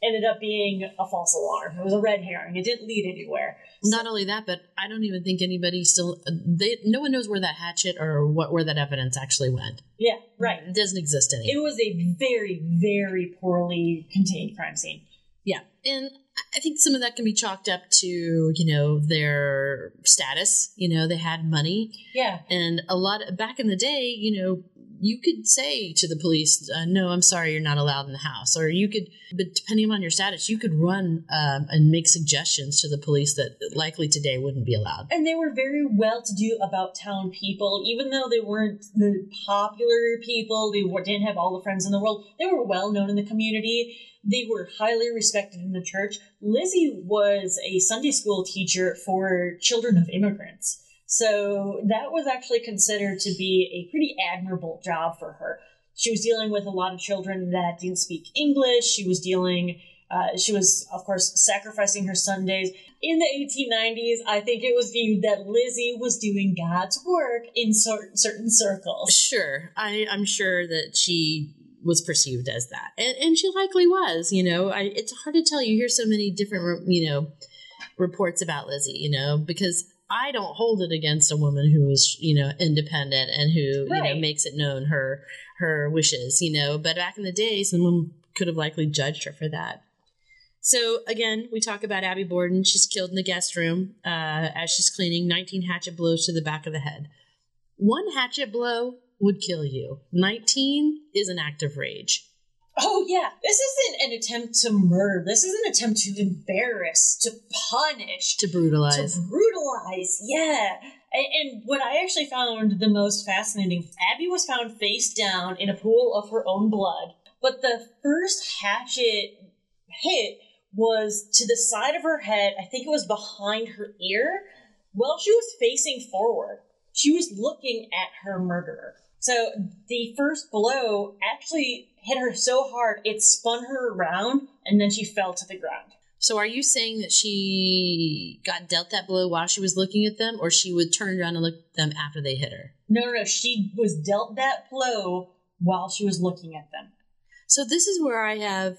ended up being a false alarm. It was a red herring. It didn't lead anywhere. Not only that, but I don't even think anybody still they no one knows where that hatchet or what where that evidence actually went. Yeah, right. It doesn't exist anymore. It was a very, very poorly contained crime scene. Yeah. And I think some of that can be chalked up to, you know, their status. You know, they had money. Yeah. And a lot of, back in the day, you know, you could say to the police, uh, "No, I'm sorry, you're not allowed in the house," or you could, but depending on your status, you could run um, and make suggestions to the police that likely today wouldn't be allowed. And they were very well to do about town people, even though they weren't the popular people, they didn't have all the friends in the world, they were well known in the community. They were highly respected in the church. Lizzie was a Sunday school teacher for children of immigrants. So that was actually considered to be a pretty admirable job for her. She was dealing with a lot of children that didn't speak English. She was dealing, uh, she was, of course, sacrificing her Sundays. In the 1890s, I think it was viewed that Lizzie was doing God's work in certain, certain circles. Sure. I, I'm sure that she was perceived as that. And, and she likely was, you know, I, it's hard to tell. You hear so many different, you know, reports about Lizzie, you know, because I don't hold it against a woman who is, you know, independent and who, right. you know, makes it known her her wishes, you know. But back in the day, someone could have likely judged her for that. So again, we talk about Abby Borden. She's killed in the guest room uh, as she's cleaning. 19 hatchet blows to the back of the head. One hatchet blow would kill you. 19 is an act of rage. Oh yeah, this isn't an attempt to murder. This is an attempt to embarrass, to punish, to brutalize. To brutalize, yeah. And, and, what I actually found the most fascinating, Abby was found face down in a pool of her own blood, but the first hatchet hit was to the side of her head. I think it was behind her ear. While she was facing forward, she was looking at her murderer. So the first blow actually hit her so hard it spun her around and then she fell to the ground. So are you saying that she got dealt that blow while she was looking at them or she would turn around and look at them after they hit her? No, no, no. She was dealt that blow while she was looking at them. So this is where I have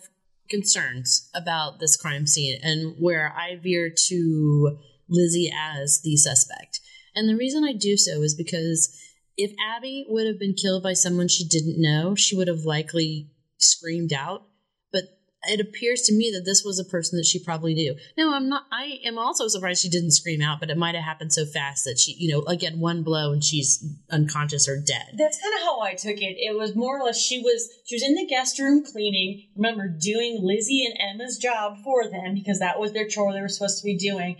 concerns about this crime scene and where I veer to Lizzie as the suspect. And the reason I do so is because if Abby would have been killed by someone she didn't know, she would have likely screamed out. But it appears to me that this was a person that she probably knew. No, I'm not, I am also surprised she didn't scream out, but it might have happened so fast that she, you know, again, one blow and she's unconscious or dead. That's kind of how I took it. It was more or less she was, she was in the guest room cleaning, remember, doing Lizzie and Emma's job for them because that was their chore they were supposed to be doing.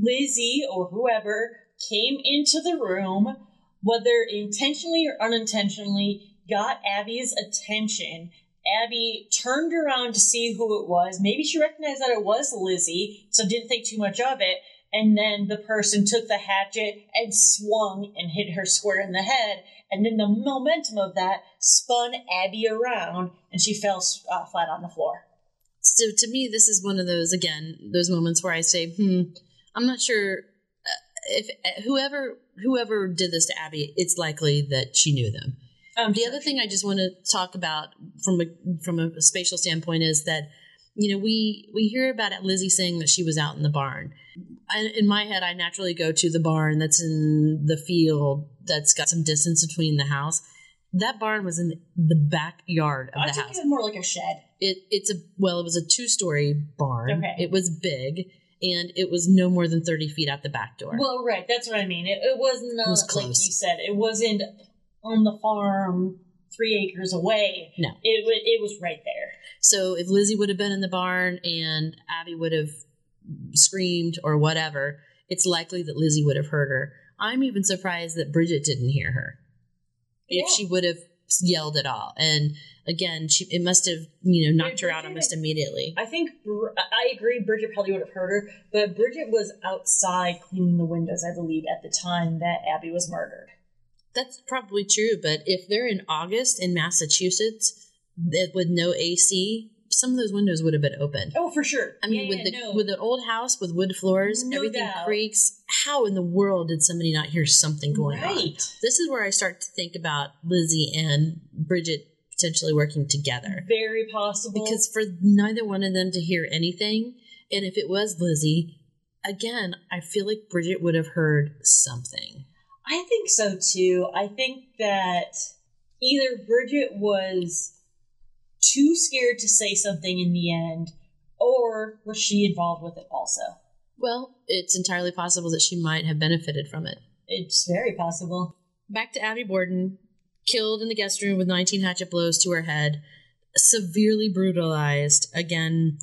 Lizzie or whoever came into the room whether intentionally or unintentionally, got Abby's attention. Abby turned around to see who it was. Maybe she recognized that it was Lizzie, so didn't think too much of it. And then the person took the hatchet and swung and hit her square in the head. And then the momentum of that spun Abby around, and she fell uh, flat on the floor. So to me, this is one of those again those moments where I say, "Hmm, I'm not sure if whoever whoever did this to Abby, it's likely that she knew them. Um, the other thing I just want to talk about from a from a spatial standpoint is that you know we we hear about it, Lizzie saying that she was out in the barn. I, in my head, I naturally go to the barn that's in the field that's got some distance between the house. That barn was in the backyard of I the house. It more like a shed. It it's a well, it was a two story barn. Okay. It was big and it was no more than 30 feet out the back door. Well, right. That's what I mean. It, it was not, it was like you said, it wasn't on the farm three acres away. No. It, it was right there. So if Lizzie would have been in the barn and Abby would have screamed or whatever, it's likely that Lizzie would have heard her. I'm even surprised that Bridget didn't hear her. If yeah. she would have yelled at all. And again, she it must have you know knocked her out almost immediately. I think I agree. Bridget probably would have heard her, but Bridget was outside cleaning the windows, I believe, at the time that Abby was murdered. That's probably true, but if they're in August in Massachusetts with no AC, some of those windows would have been open. Oh, for sure. I mean, yeah, with yeah, the no. with the old house with wood floors, no everything doubt. creaks. How in the world did somebody not hear something going right. on? This is where I start to think about Lizzie and Bridget potentially working together. Very possible. Because for neither one of them to hear anything, and if it was Lizzie, again, I feel like Bridget would have heard something. I think so too. I think that either Bridget was too scared to say something in the end, or was she involved with it also? Well, it's entirely possible that she might have benefited from it. It's very possible. Back to Abby Borden, killed in the guest room with 19 hatchet blows to her head, severely brutalized. Again,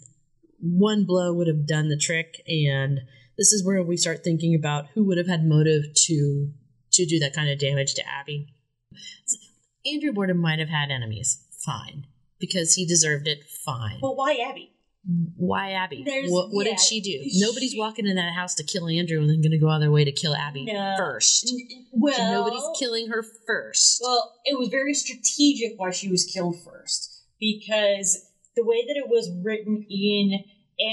one blow would have done the trick, and this is where we start thinking about who would have had motive to to do that kind of damage to Abby. Andrew Borden might have had enemies, fine, because he deserved it, fine. Well, why Abby? Why Abby? There's- What, what yeah, did she do? she- Nobody's walking in that house to kill Andrew and then going to go out of their way to kill Abby No. first. Well, So nobody's killing her first. Well, it was very strategic why she was killed first because the way that it was written in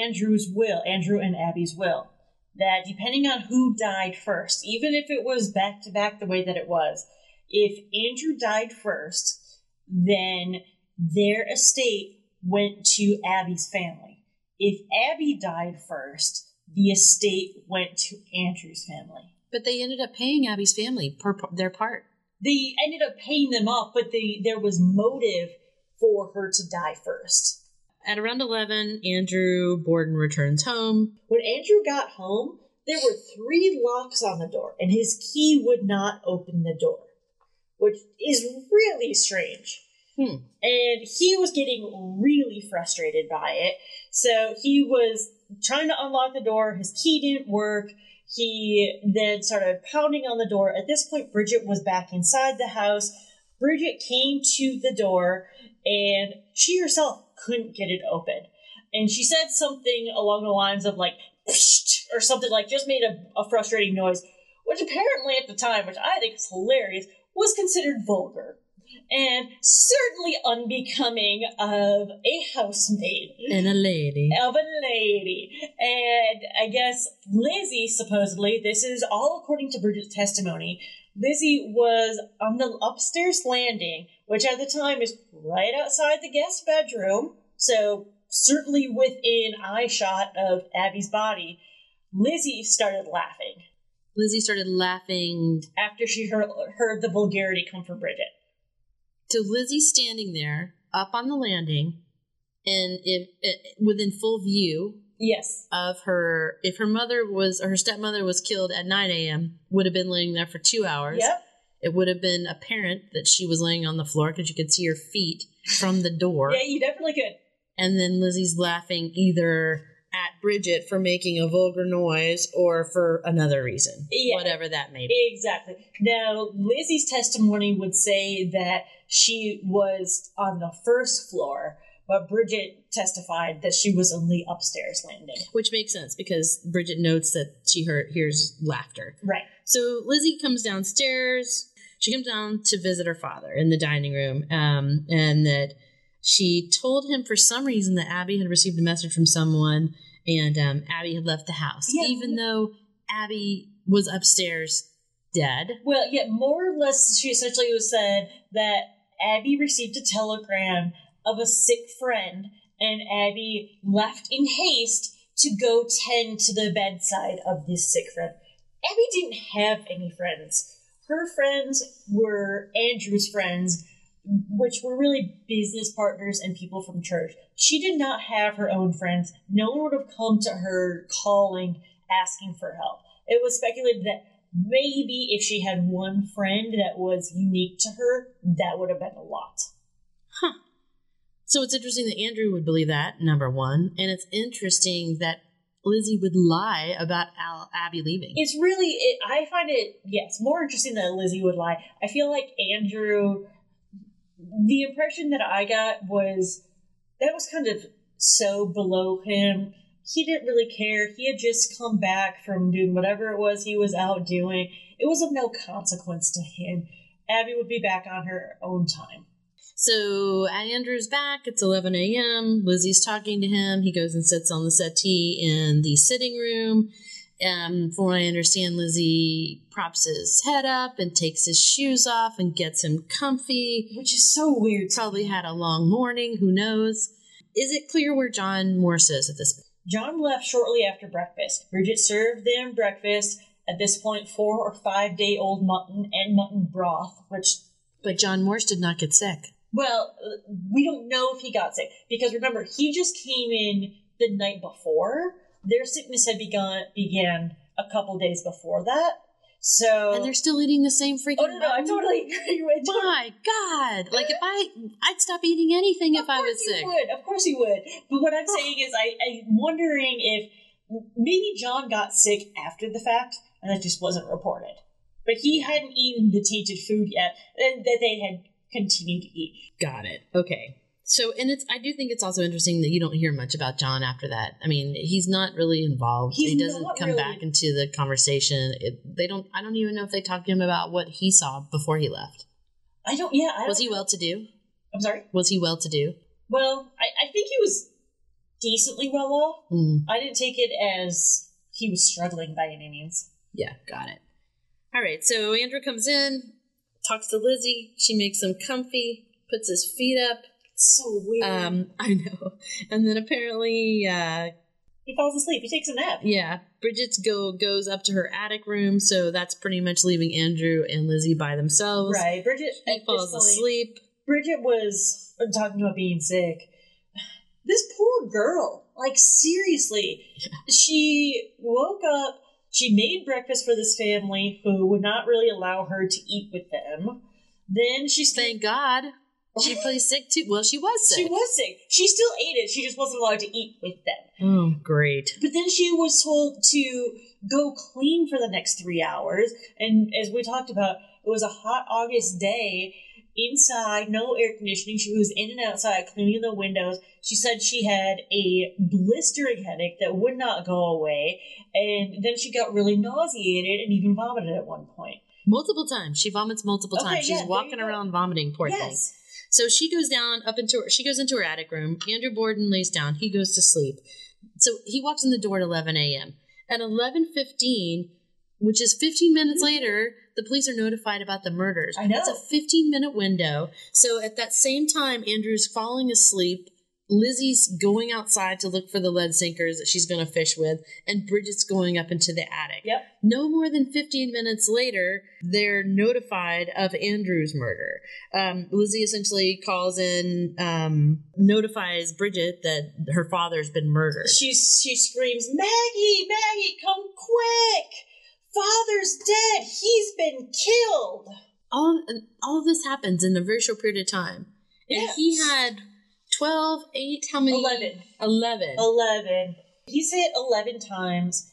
Andrew's will, Andrew and Abby's will, that depending on who died first, even if it was back to back the way that it was, if Andrew died first, then their estate went to Abby's family. If Abby died first, the estate went to Andrew's family. But they ended up paying Abby's family per their part. they ended up paying them off, but they there was motive for her to die first. At around 11, Andrew Borden returns home. When Andrew got home, there were three locks on the door, and his key would not open the door, which is really strange. Hmm. And he was getting really frustrated by it. So he was trying to unlock the door. His key didn't work. He then started pounding on the door. At this point, Bridget was back inside the house. Bridget came to the door and she herself couldn't get it open. And she said something along the lines of like, or something like, just made a, a frustrating noise, which apparently at the time, which I think is hilarious, was considered vulgar and certainly unbecoming of a housemaid And a lady. of a lady. And I guess Lizzie, supposedly, this is all according to Bridget's testimony. Lizzie was on the upstairs landing, which at the time is right outside the guest bedroom, so certainly within eye shot of Abby's body. Lizzie started laughing Lizzie started laughing. after she heard, heard the vulgarity come from Bridget. So Lizzie's standing there up on the landing, and if, eh, within full view Yes. of her, if her mother was, or her stepmother was killed at 9 a.m., would have been laying there for two hours. Yep. It would have been apparent that she was laying on the floor because you could see her feet from the door. Yeah, you definitely could. and then Lizzie's laughing either at Bridget for making a vulgar noise or for another reason, Yeah. whatever that may be. Exactly. Now, Lizzie's testimony would say that she was on the first floor, but Bridget testified that she was on the upstairs landing. Which makes sense because Bridget notes that she heard, hears laughter. Right. So Lizzie comes downstairs. She comes down to visit her father in the dining room, um, and that she told him for some reason that Abby had received a message from someone, and um, Abby had left the house, Yeah. even though Abby was upstairs dead. Well, yeah, more or less, she essentially was said that Abby received a telegram of a sick friend, and Abby left in haste to go tend to the bedside of this sick friend. Abby didn't have any friends. Her friends were Andrew's friends, which were really business partners and people from church. She did not have her own friends. No one would have come to her calling, asking for help. It was speculated that maybe if she had one friend that was unique to her, that would have been a lot. Huh. So it's interesting that Andrew would believe that, number one. And it's interesting that Lizzie would lie about Al- Abby leaving. It's really, it, I find it, yes, more interesting that Lizzie would lie. I feel like Andrew, the impression that I got was that was kind of so below him. He didn't really care. He had just come back from doing whatever it was he was out doing. It was of no consequence to him. Abby would be back on her own time. So Andrew's back. It's 11 a.m. Lizzie's talking to him. He goes and sits on the settee in the sitting room. Um, from what I understand, Lizzie props his head up and takes his shoes off and gets him comfy. Which is so weird. Probably had a long morning. Who knows? Is it clear where John Morse is at this point? John left shortly after breakfast. Bridget served them breakfast. At this point, four or five day old mutton and mutton broth, which, But John Morse did not get sick. well, we don't know if he got sick. Because remember, he just came in the night before. Their sickness had begun began a couple days before that. So. And they're still eating the same freaking. Oh, no, no, I totally agree with you. My God! Like if I, I'd stop eating anything if I was you sick. would. Of course you would. But what I'm saying is, I, I'm wondering if maybe John got sick after the fact, and that just wasn't reported. But he hadn't eaten the tainted food yet, and that they had continued to eat. Got it. Okay. So, and it's, I do think it's also interesting that you don't hear much about John after that. I mean, he's not really involved. He's he doesn't come really. back into the conversation. It, they don't, I don't even know if they talked to him about what he saw before he left. I don't. Yeah. I Was don't- he well to do? I'm sorry. Was he well to do? Well, I, I think he was decently well off. Mm, I didn't take it as he was struggling by any means. yeah, got it. All right. So Andrew comes in, talks to Lizzie. She makes him comfy, puts his feet up. So weird. Um, I know. And then apparently, uh, he falls asleep. He takes a nap. Yeah, Bridget's go goes up to her attic room, so that's pretty much leaving Andrew and Lizzie by themselves. Right. Bridget He falls point- asleep. Bridget was uh, talking about being sick. This poor girl, like seriously, she woke up. She made breakfast for this family who would not really allow her to eat with them. Then she still, Thank God. She plays sick too. Well, she was sick. she was sick. She still ate it. She just wasn't allowed to eat with them. Oh, great. But then she was told to go clean for the next three hours. And as we talked about, it was a hot August day inside, no air conditioning. She was in and outside cleaning the windows. She said she had a blistering headache that would not go away. And then she got really nauseated and even vomited at one point. Multiple times. She vomits multiple Okay, times. She's there walking around vomiting, poor thing. So she goes down up into her, she goes into her attic room. Andrew Borden lays down. He goes to sleep. So he walks in the door at 11 a.m. At 11:15, which is 15 minutes later, the police are notified about the murders. I know. It's a 15 minute window. So at that same time, Andrew's falling asleep. Lizzie's going outside to look for the lead sinkers that she's going to fish with, and Bridget's going up into the attic. Yep. No more than 15 minutes later, they're notified of Andrew's murder. Um, Lizzie essentially calls in, um, notifies Bridget that her father's been murdered. She, she screams, Maggie, Maggie, come quick! Father's dead! He's been killed! all, all of this happens in a very short period of time. And Yes. he had 12, 8, how many? 11. 11. 11. He's hit 11 times.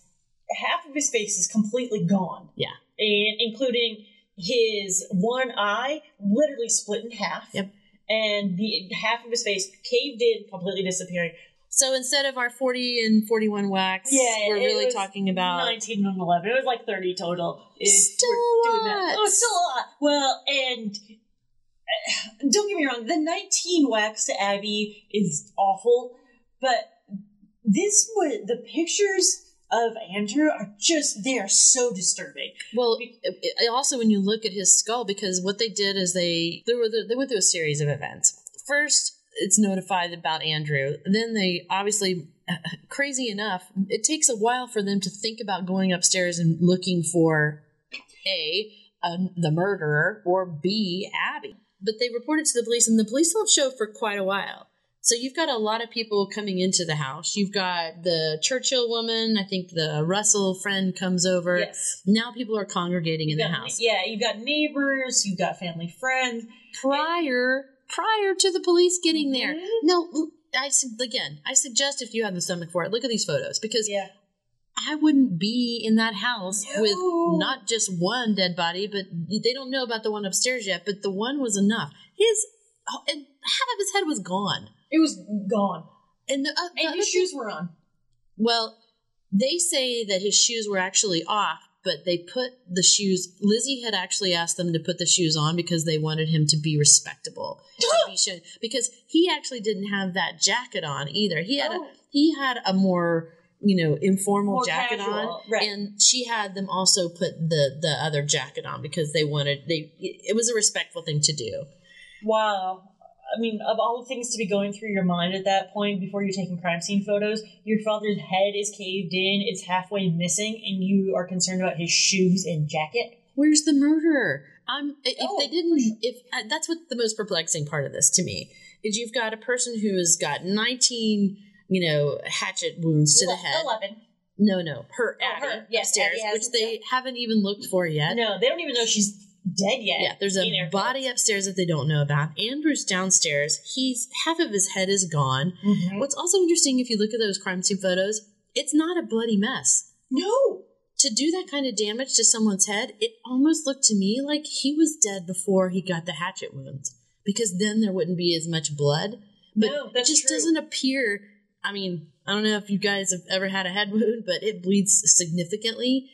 Half of his face is completely gone. Yeah. And including his one eye literally split in half. Yep. And the half of his face caved in, completely disappearing. So instead of our 40 and 41 whacks, Yeah, we're really talking about 19 and 11. It was like 30 total. Still a doing that. Oh, lot. Oh, still a lot. Well, and don't get me wrong, the 19 whacks to Abby is awful, but this was the pictures of Andrew are just they are so disturbing. Well, also when you look at his skull, because what they did is they they were they went through a series of events. First, it's notified about Andrew. Then they obviously, crazy enough, it takes a while for them to think about going upstairs and looking for a, a the murderer or b Abby. But they report it to the police, and the police don't show for quite a while. So you've got a lot of people coming into the house. You've got the Churchill woman. I think the Russell friend comes over. Yes. Now people are congregating in You've the got- house. Yeah, you've got neighbors, you've got family friends. Prior prior to the police getting there. Mhm. No, I again, I suggest if you have the stomach for it, look at these photos because Yeah. I wouldn't be in that house No. with not just one dead body, but they don't know about the one upstairs yet, but the one was enough. His oh, and half of his head was gone. It was gone. And the, uh, And other his thing- shoes were on. Well, they say that his shoes were actually off, but they put the shoes. Lizzie had actually asked them to put the shoes on because they wanted him to be respectable, to be shown, because he actually didn't have that jacket on either. He had Oh. a he had a more you know, informal More jacket casual, on, right. and she had them also put the the other jacket on because they wanted they. It was a respectful thing to do. Wow. I mean, of all the things to be going through your mind at that point before you're taking crime scene photos, your father's head is caved in, it's halfway missing, and you are concerned about his shoes and jacket. Where's the murderer? I'm if Oh, they didn't if uh, that's what the most perplexing part of this to me is you've got a person who has got 19 you know hatchet wounds to the head. Eleven. No, no, her Oh, Abby her. Yes, upstairs, Abby which they haven't even looked for yet. No, they don't even know she's dead yet. Yeah, there's a body upstairs that they don't know about. Andrew's downstairs. He's half of his head is gone. Mhm. What's also interesting if you look at those crime scene photos, it's not a bloody mess. No. To do that kind of damage to someone's head, it almost looked to me like he was dead before he got the hatchet wounds because then there wouldn't be as much blood. But No, it just true. doesn't appear. I mean, I don't know if you guys have ever had a head wound, but it bleeds significantly.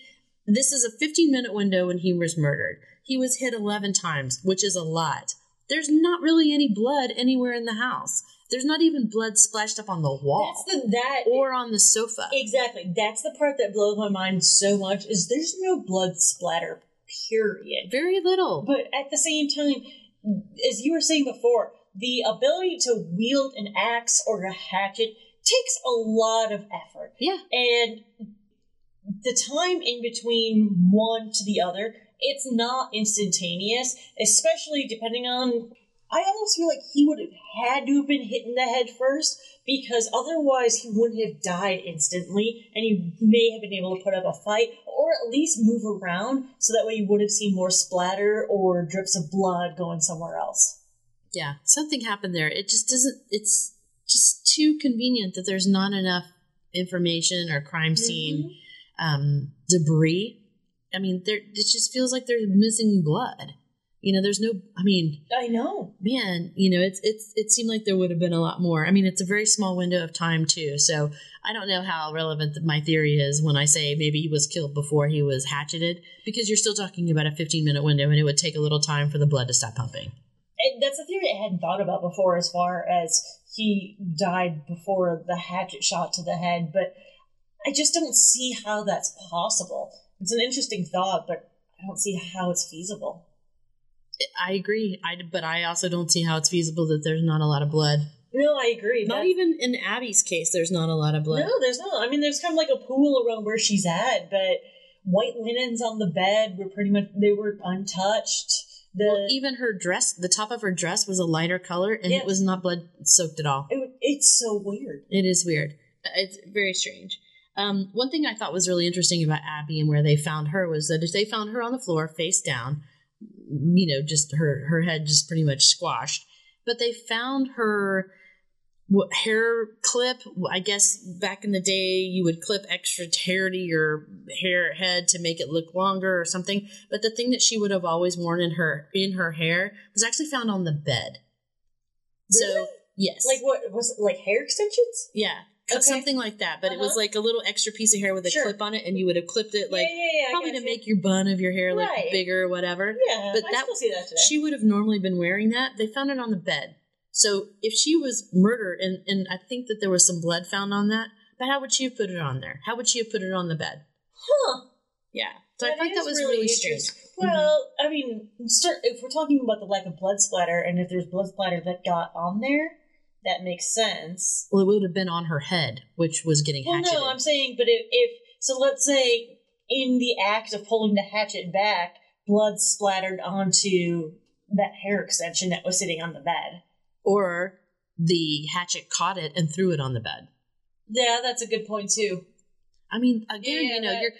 This is a 15 minute window when he was murdered. He was hit 11 times, which is a lot. There's not really any blood anywhere in the house. There's not even blood splashed up on the wall That's the that or on the sofa. exactly. That's the part that blows my mind so much is there's no blood splatter. Period. Very little. But at the same time, as you were saying before, the ability to wield an axe or a hatchet takes a lot of effort. yeah. And the time in between one to the other, it's not instantaneous, especially depending on. I almost feel like he would have had to have been hit in the head first because otherwise he wouldn't have died instantly and he may have been able to put up a fight or at least move around so that way you would have seen more splatter or drips of blood going somewhere else. Yeah. Something happened there. It just doesn't, it's just too convenient that there's not enough information or crime scene um, debris. I mean, there, it just feels like there's missing blood. You know, there's no, I mean, I know. man, you know, it's it's it seemed like there would have been a lot more. I mean, it's a very small window of time too, so I don't know how relevant my theory is when I say maybe he was killed before he was hatcheted, because you're still talking about a 15 minute window, and it would take a little time for the blood to stop pumping. And that's a theory I hadn't thought about before as far as he died before the hatchet shot to the head, but I just don't see how that's possible. It's an interesting thought, but I don't see how it's feasible. I agree, I but I also don't see how it's feasible that there's not a lot of blood. No, I agree. Not That's- even in Abby's case, there's not a lot of blood. No, there's not. I mean, there's kind of like a pool around where she's at, but white linens on the bed were pretty much they were untouched. The Well, even her dress, the top of her dress was a lighter color, and Yes. it was not blood soaked at all. it, it's so weird. It is weird. It's very strange. Um, one thing I thought was really interesting about Abby and where they found her was that if they found her on the floor face down, you know, just her her head just pretty much squashed, but they found her hair clip. I guess back in the day, you would clip extra hair to your hair head to make it look longer or something. But the thing that she would have always worn in her in her hair was actually found on the bed. So yes, Like what was it? Like hair extensions? yeah, Okay. something like that. But it was Uh-huh. like a little extra piece of hair with a Sure. clip on it, and you would have clipped it like yeah, yeah, yeah. Probably to gotcha. make your bun of your hair look Right. bigger or whatever. Yeah, but I that- that. She would have normally been wearing that. They found it on the bed. So if she was murdered, and, and I think that there was some blood found on that, but how would she have put it on there? How would she have put it on the bed? huh? Yeah. So I think That thought that was really, strange. interesting. Well, mm-hmm. I mean, start, if we're talking about the lack of blood splatter, and if there's blood splatter that got on there, that makes sense. Well, it would have been on her head, which was getting Well, hatcheted. no, I'm saying, but if, if so, let's say in the act of pulling the hatchet back, blood splattered onto that hair extension that was sitting on the bed. Or the hatchet caught it and threw it on the bed. Yeah, that's a good point too. I mean, again, Yeah, you know, that- you're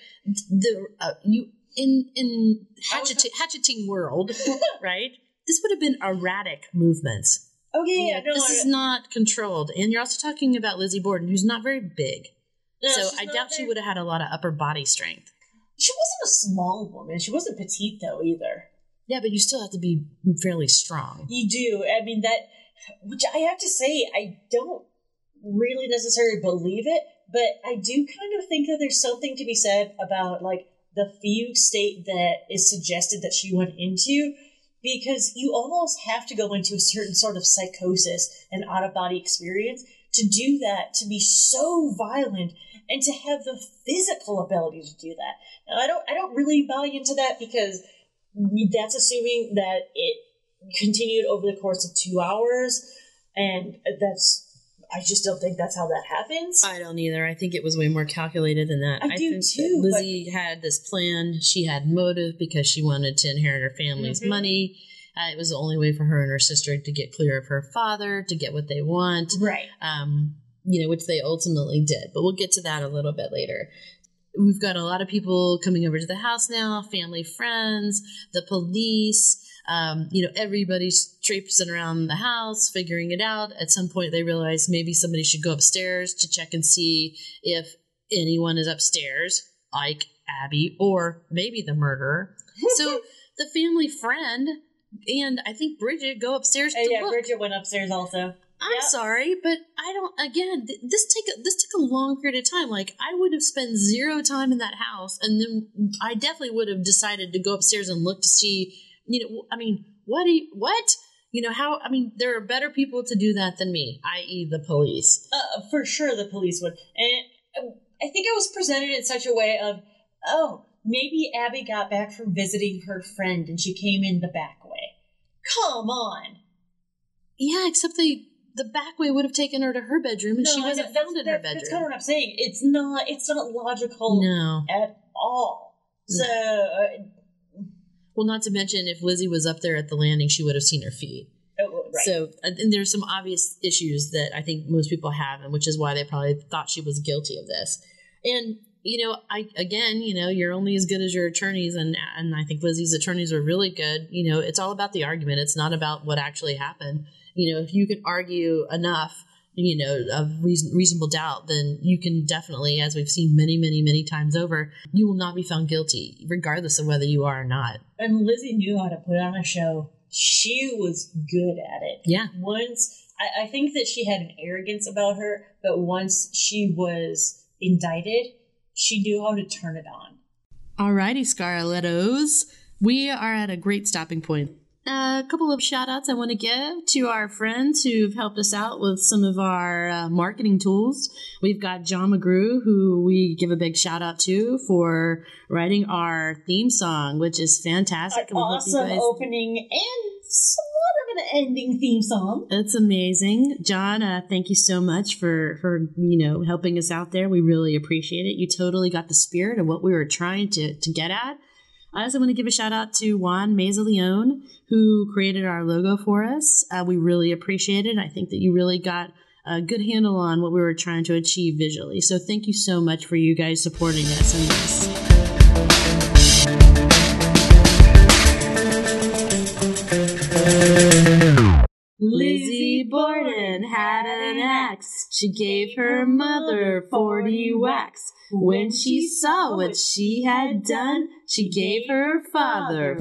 the uh, you in in hatchet, hatcheting world, right? This would have been erratic movements. Okay, yeah, no, this I, is not controlled, and you're also talking about Lizzie Borden, who's not very big, no, so I doubt she would have had a lot of upper body strength. She wasn't a small woman. She wasn't petite though either. Yeah, but you still have to be fairly strong. You do. I mean that, which I have to say, I don't really necessarily believe it, but I do kind of think that there's something to be said about like the fugue state that is suggested that she went into, because you almost have to go into a certain sort of psychosis and out of body experience to do that to be so violent and to have the physical ability to do that. Now, I don't I don't really buy into that because that's assuming that it continued over the course of two hours, and that's I just don't think that's how that happens. I don't either. I think it was way more calculated than that. I do think too, Lizzie had this plan. She had motive because she wanted to inherit her family's Mhm. money. Uh, it was the only way for her and her sister to get clear of her father, to get what they want. right. um, you know, which they ultimately did. But we'll get to that a little bit later. We've got a lot of people coming over to the house now, family, friends, the police. Um, you know, everybody's traipsing around the house, figuring it out. At some point, they realize maybe somebody should go upstairs to check and see if anyone is upstairs, like Abby, or maybe the murderer. So the family friend and I think Bridget go upstairs Uh, yeah, look. Bridget went upstairs also. I'm Yep. sorry, but I don't. Again, th- this take a, this took a long period of time. Like I would have spent zero time in that house, and then I definitely would have decided to go upstairs and look to see. You know, I mean, what? Do you, what? You know how? I mean, there are better people to do that than me, i.e., the police. Uh, for sure, the police would, and I think it was presented in such a way of, oh, maybe Abby got back from visiting her friend and she came in the back way. Come on. Yeah, except they the back way would have taken her to her bedroom, and she wasn't found in her That's kind of what I'm saying. It's not. It's not logical No. at all. So uh, Well, not to mention, if Lizzie was up there at the landing, she would have seen her feet. oh, right. So, and there's some obvious issues that I think most people have, and which is why they probably thought she was guilty of this. And you know, I again, you know, you're only as good as your attorneys, and and I think Lizzie's attorneys were really good. You know, it's all about the argument. It's not about what actually happened. You know, if you can argue enough, you know, of reason, reasonable doubt, then you can definitely, as we've seen many, many, many times over, you will not be found guilty, regardless of whether you are or not. and Lizzie knew how to put on a show. She was good at it. Yeah. Once I, I think that she had an arrogance about her, but once she was indicted, she knew how to turn it on. Alrighty, Scarlettos. We are at a great stopping point. A couple of shout outs I want to give to our friends who've helped us out with some of our uh, marketing tools. We've got John McGrew, who we give a big shout out to for writing our theme song, which is fantastic. An and hope you awesome guys- opening and somewhat of an ending theme song. It's amazing, John. Uh, thank you so much for for you know helping us out there. We really appreciate it. You totally got the spirit of what we were trying to to get at. I also want to give a shout out to Juan Mazaleon, who created our logo for us. Uh, we really appreciate it. I think that you really got a good handle on what we were trying to achieve visually. So thank you so much for you guys supporting us in this. Lizzie Borden had an axe. She gave her mother 40 whacks. When she saw what she had done, she gave her father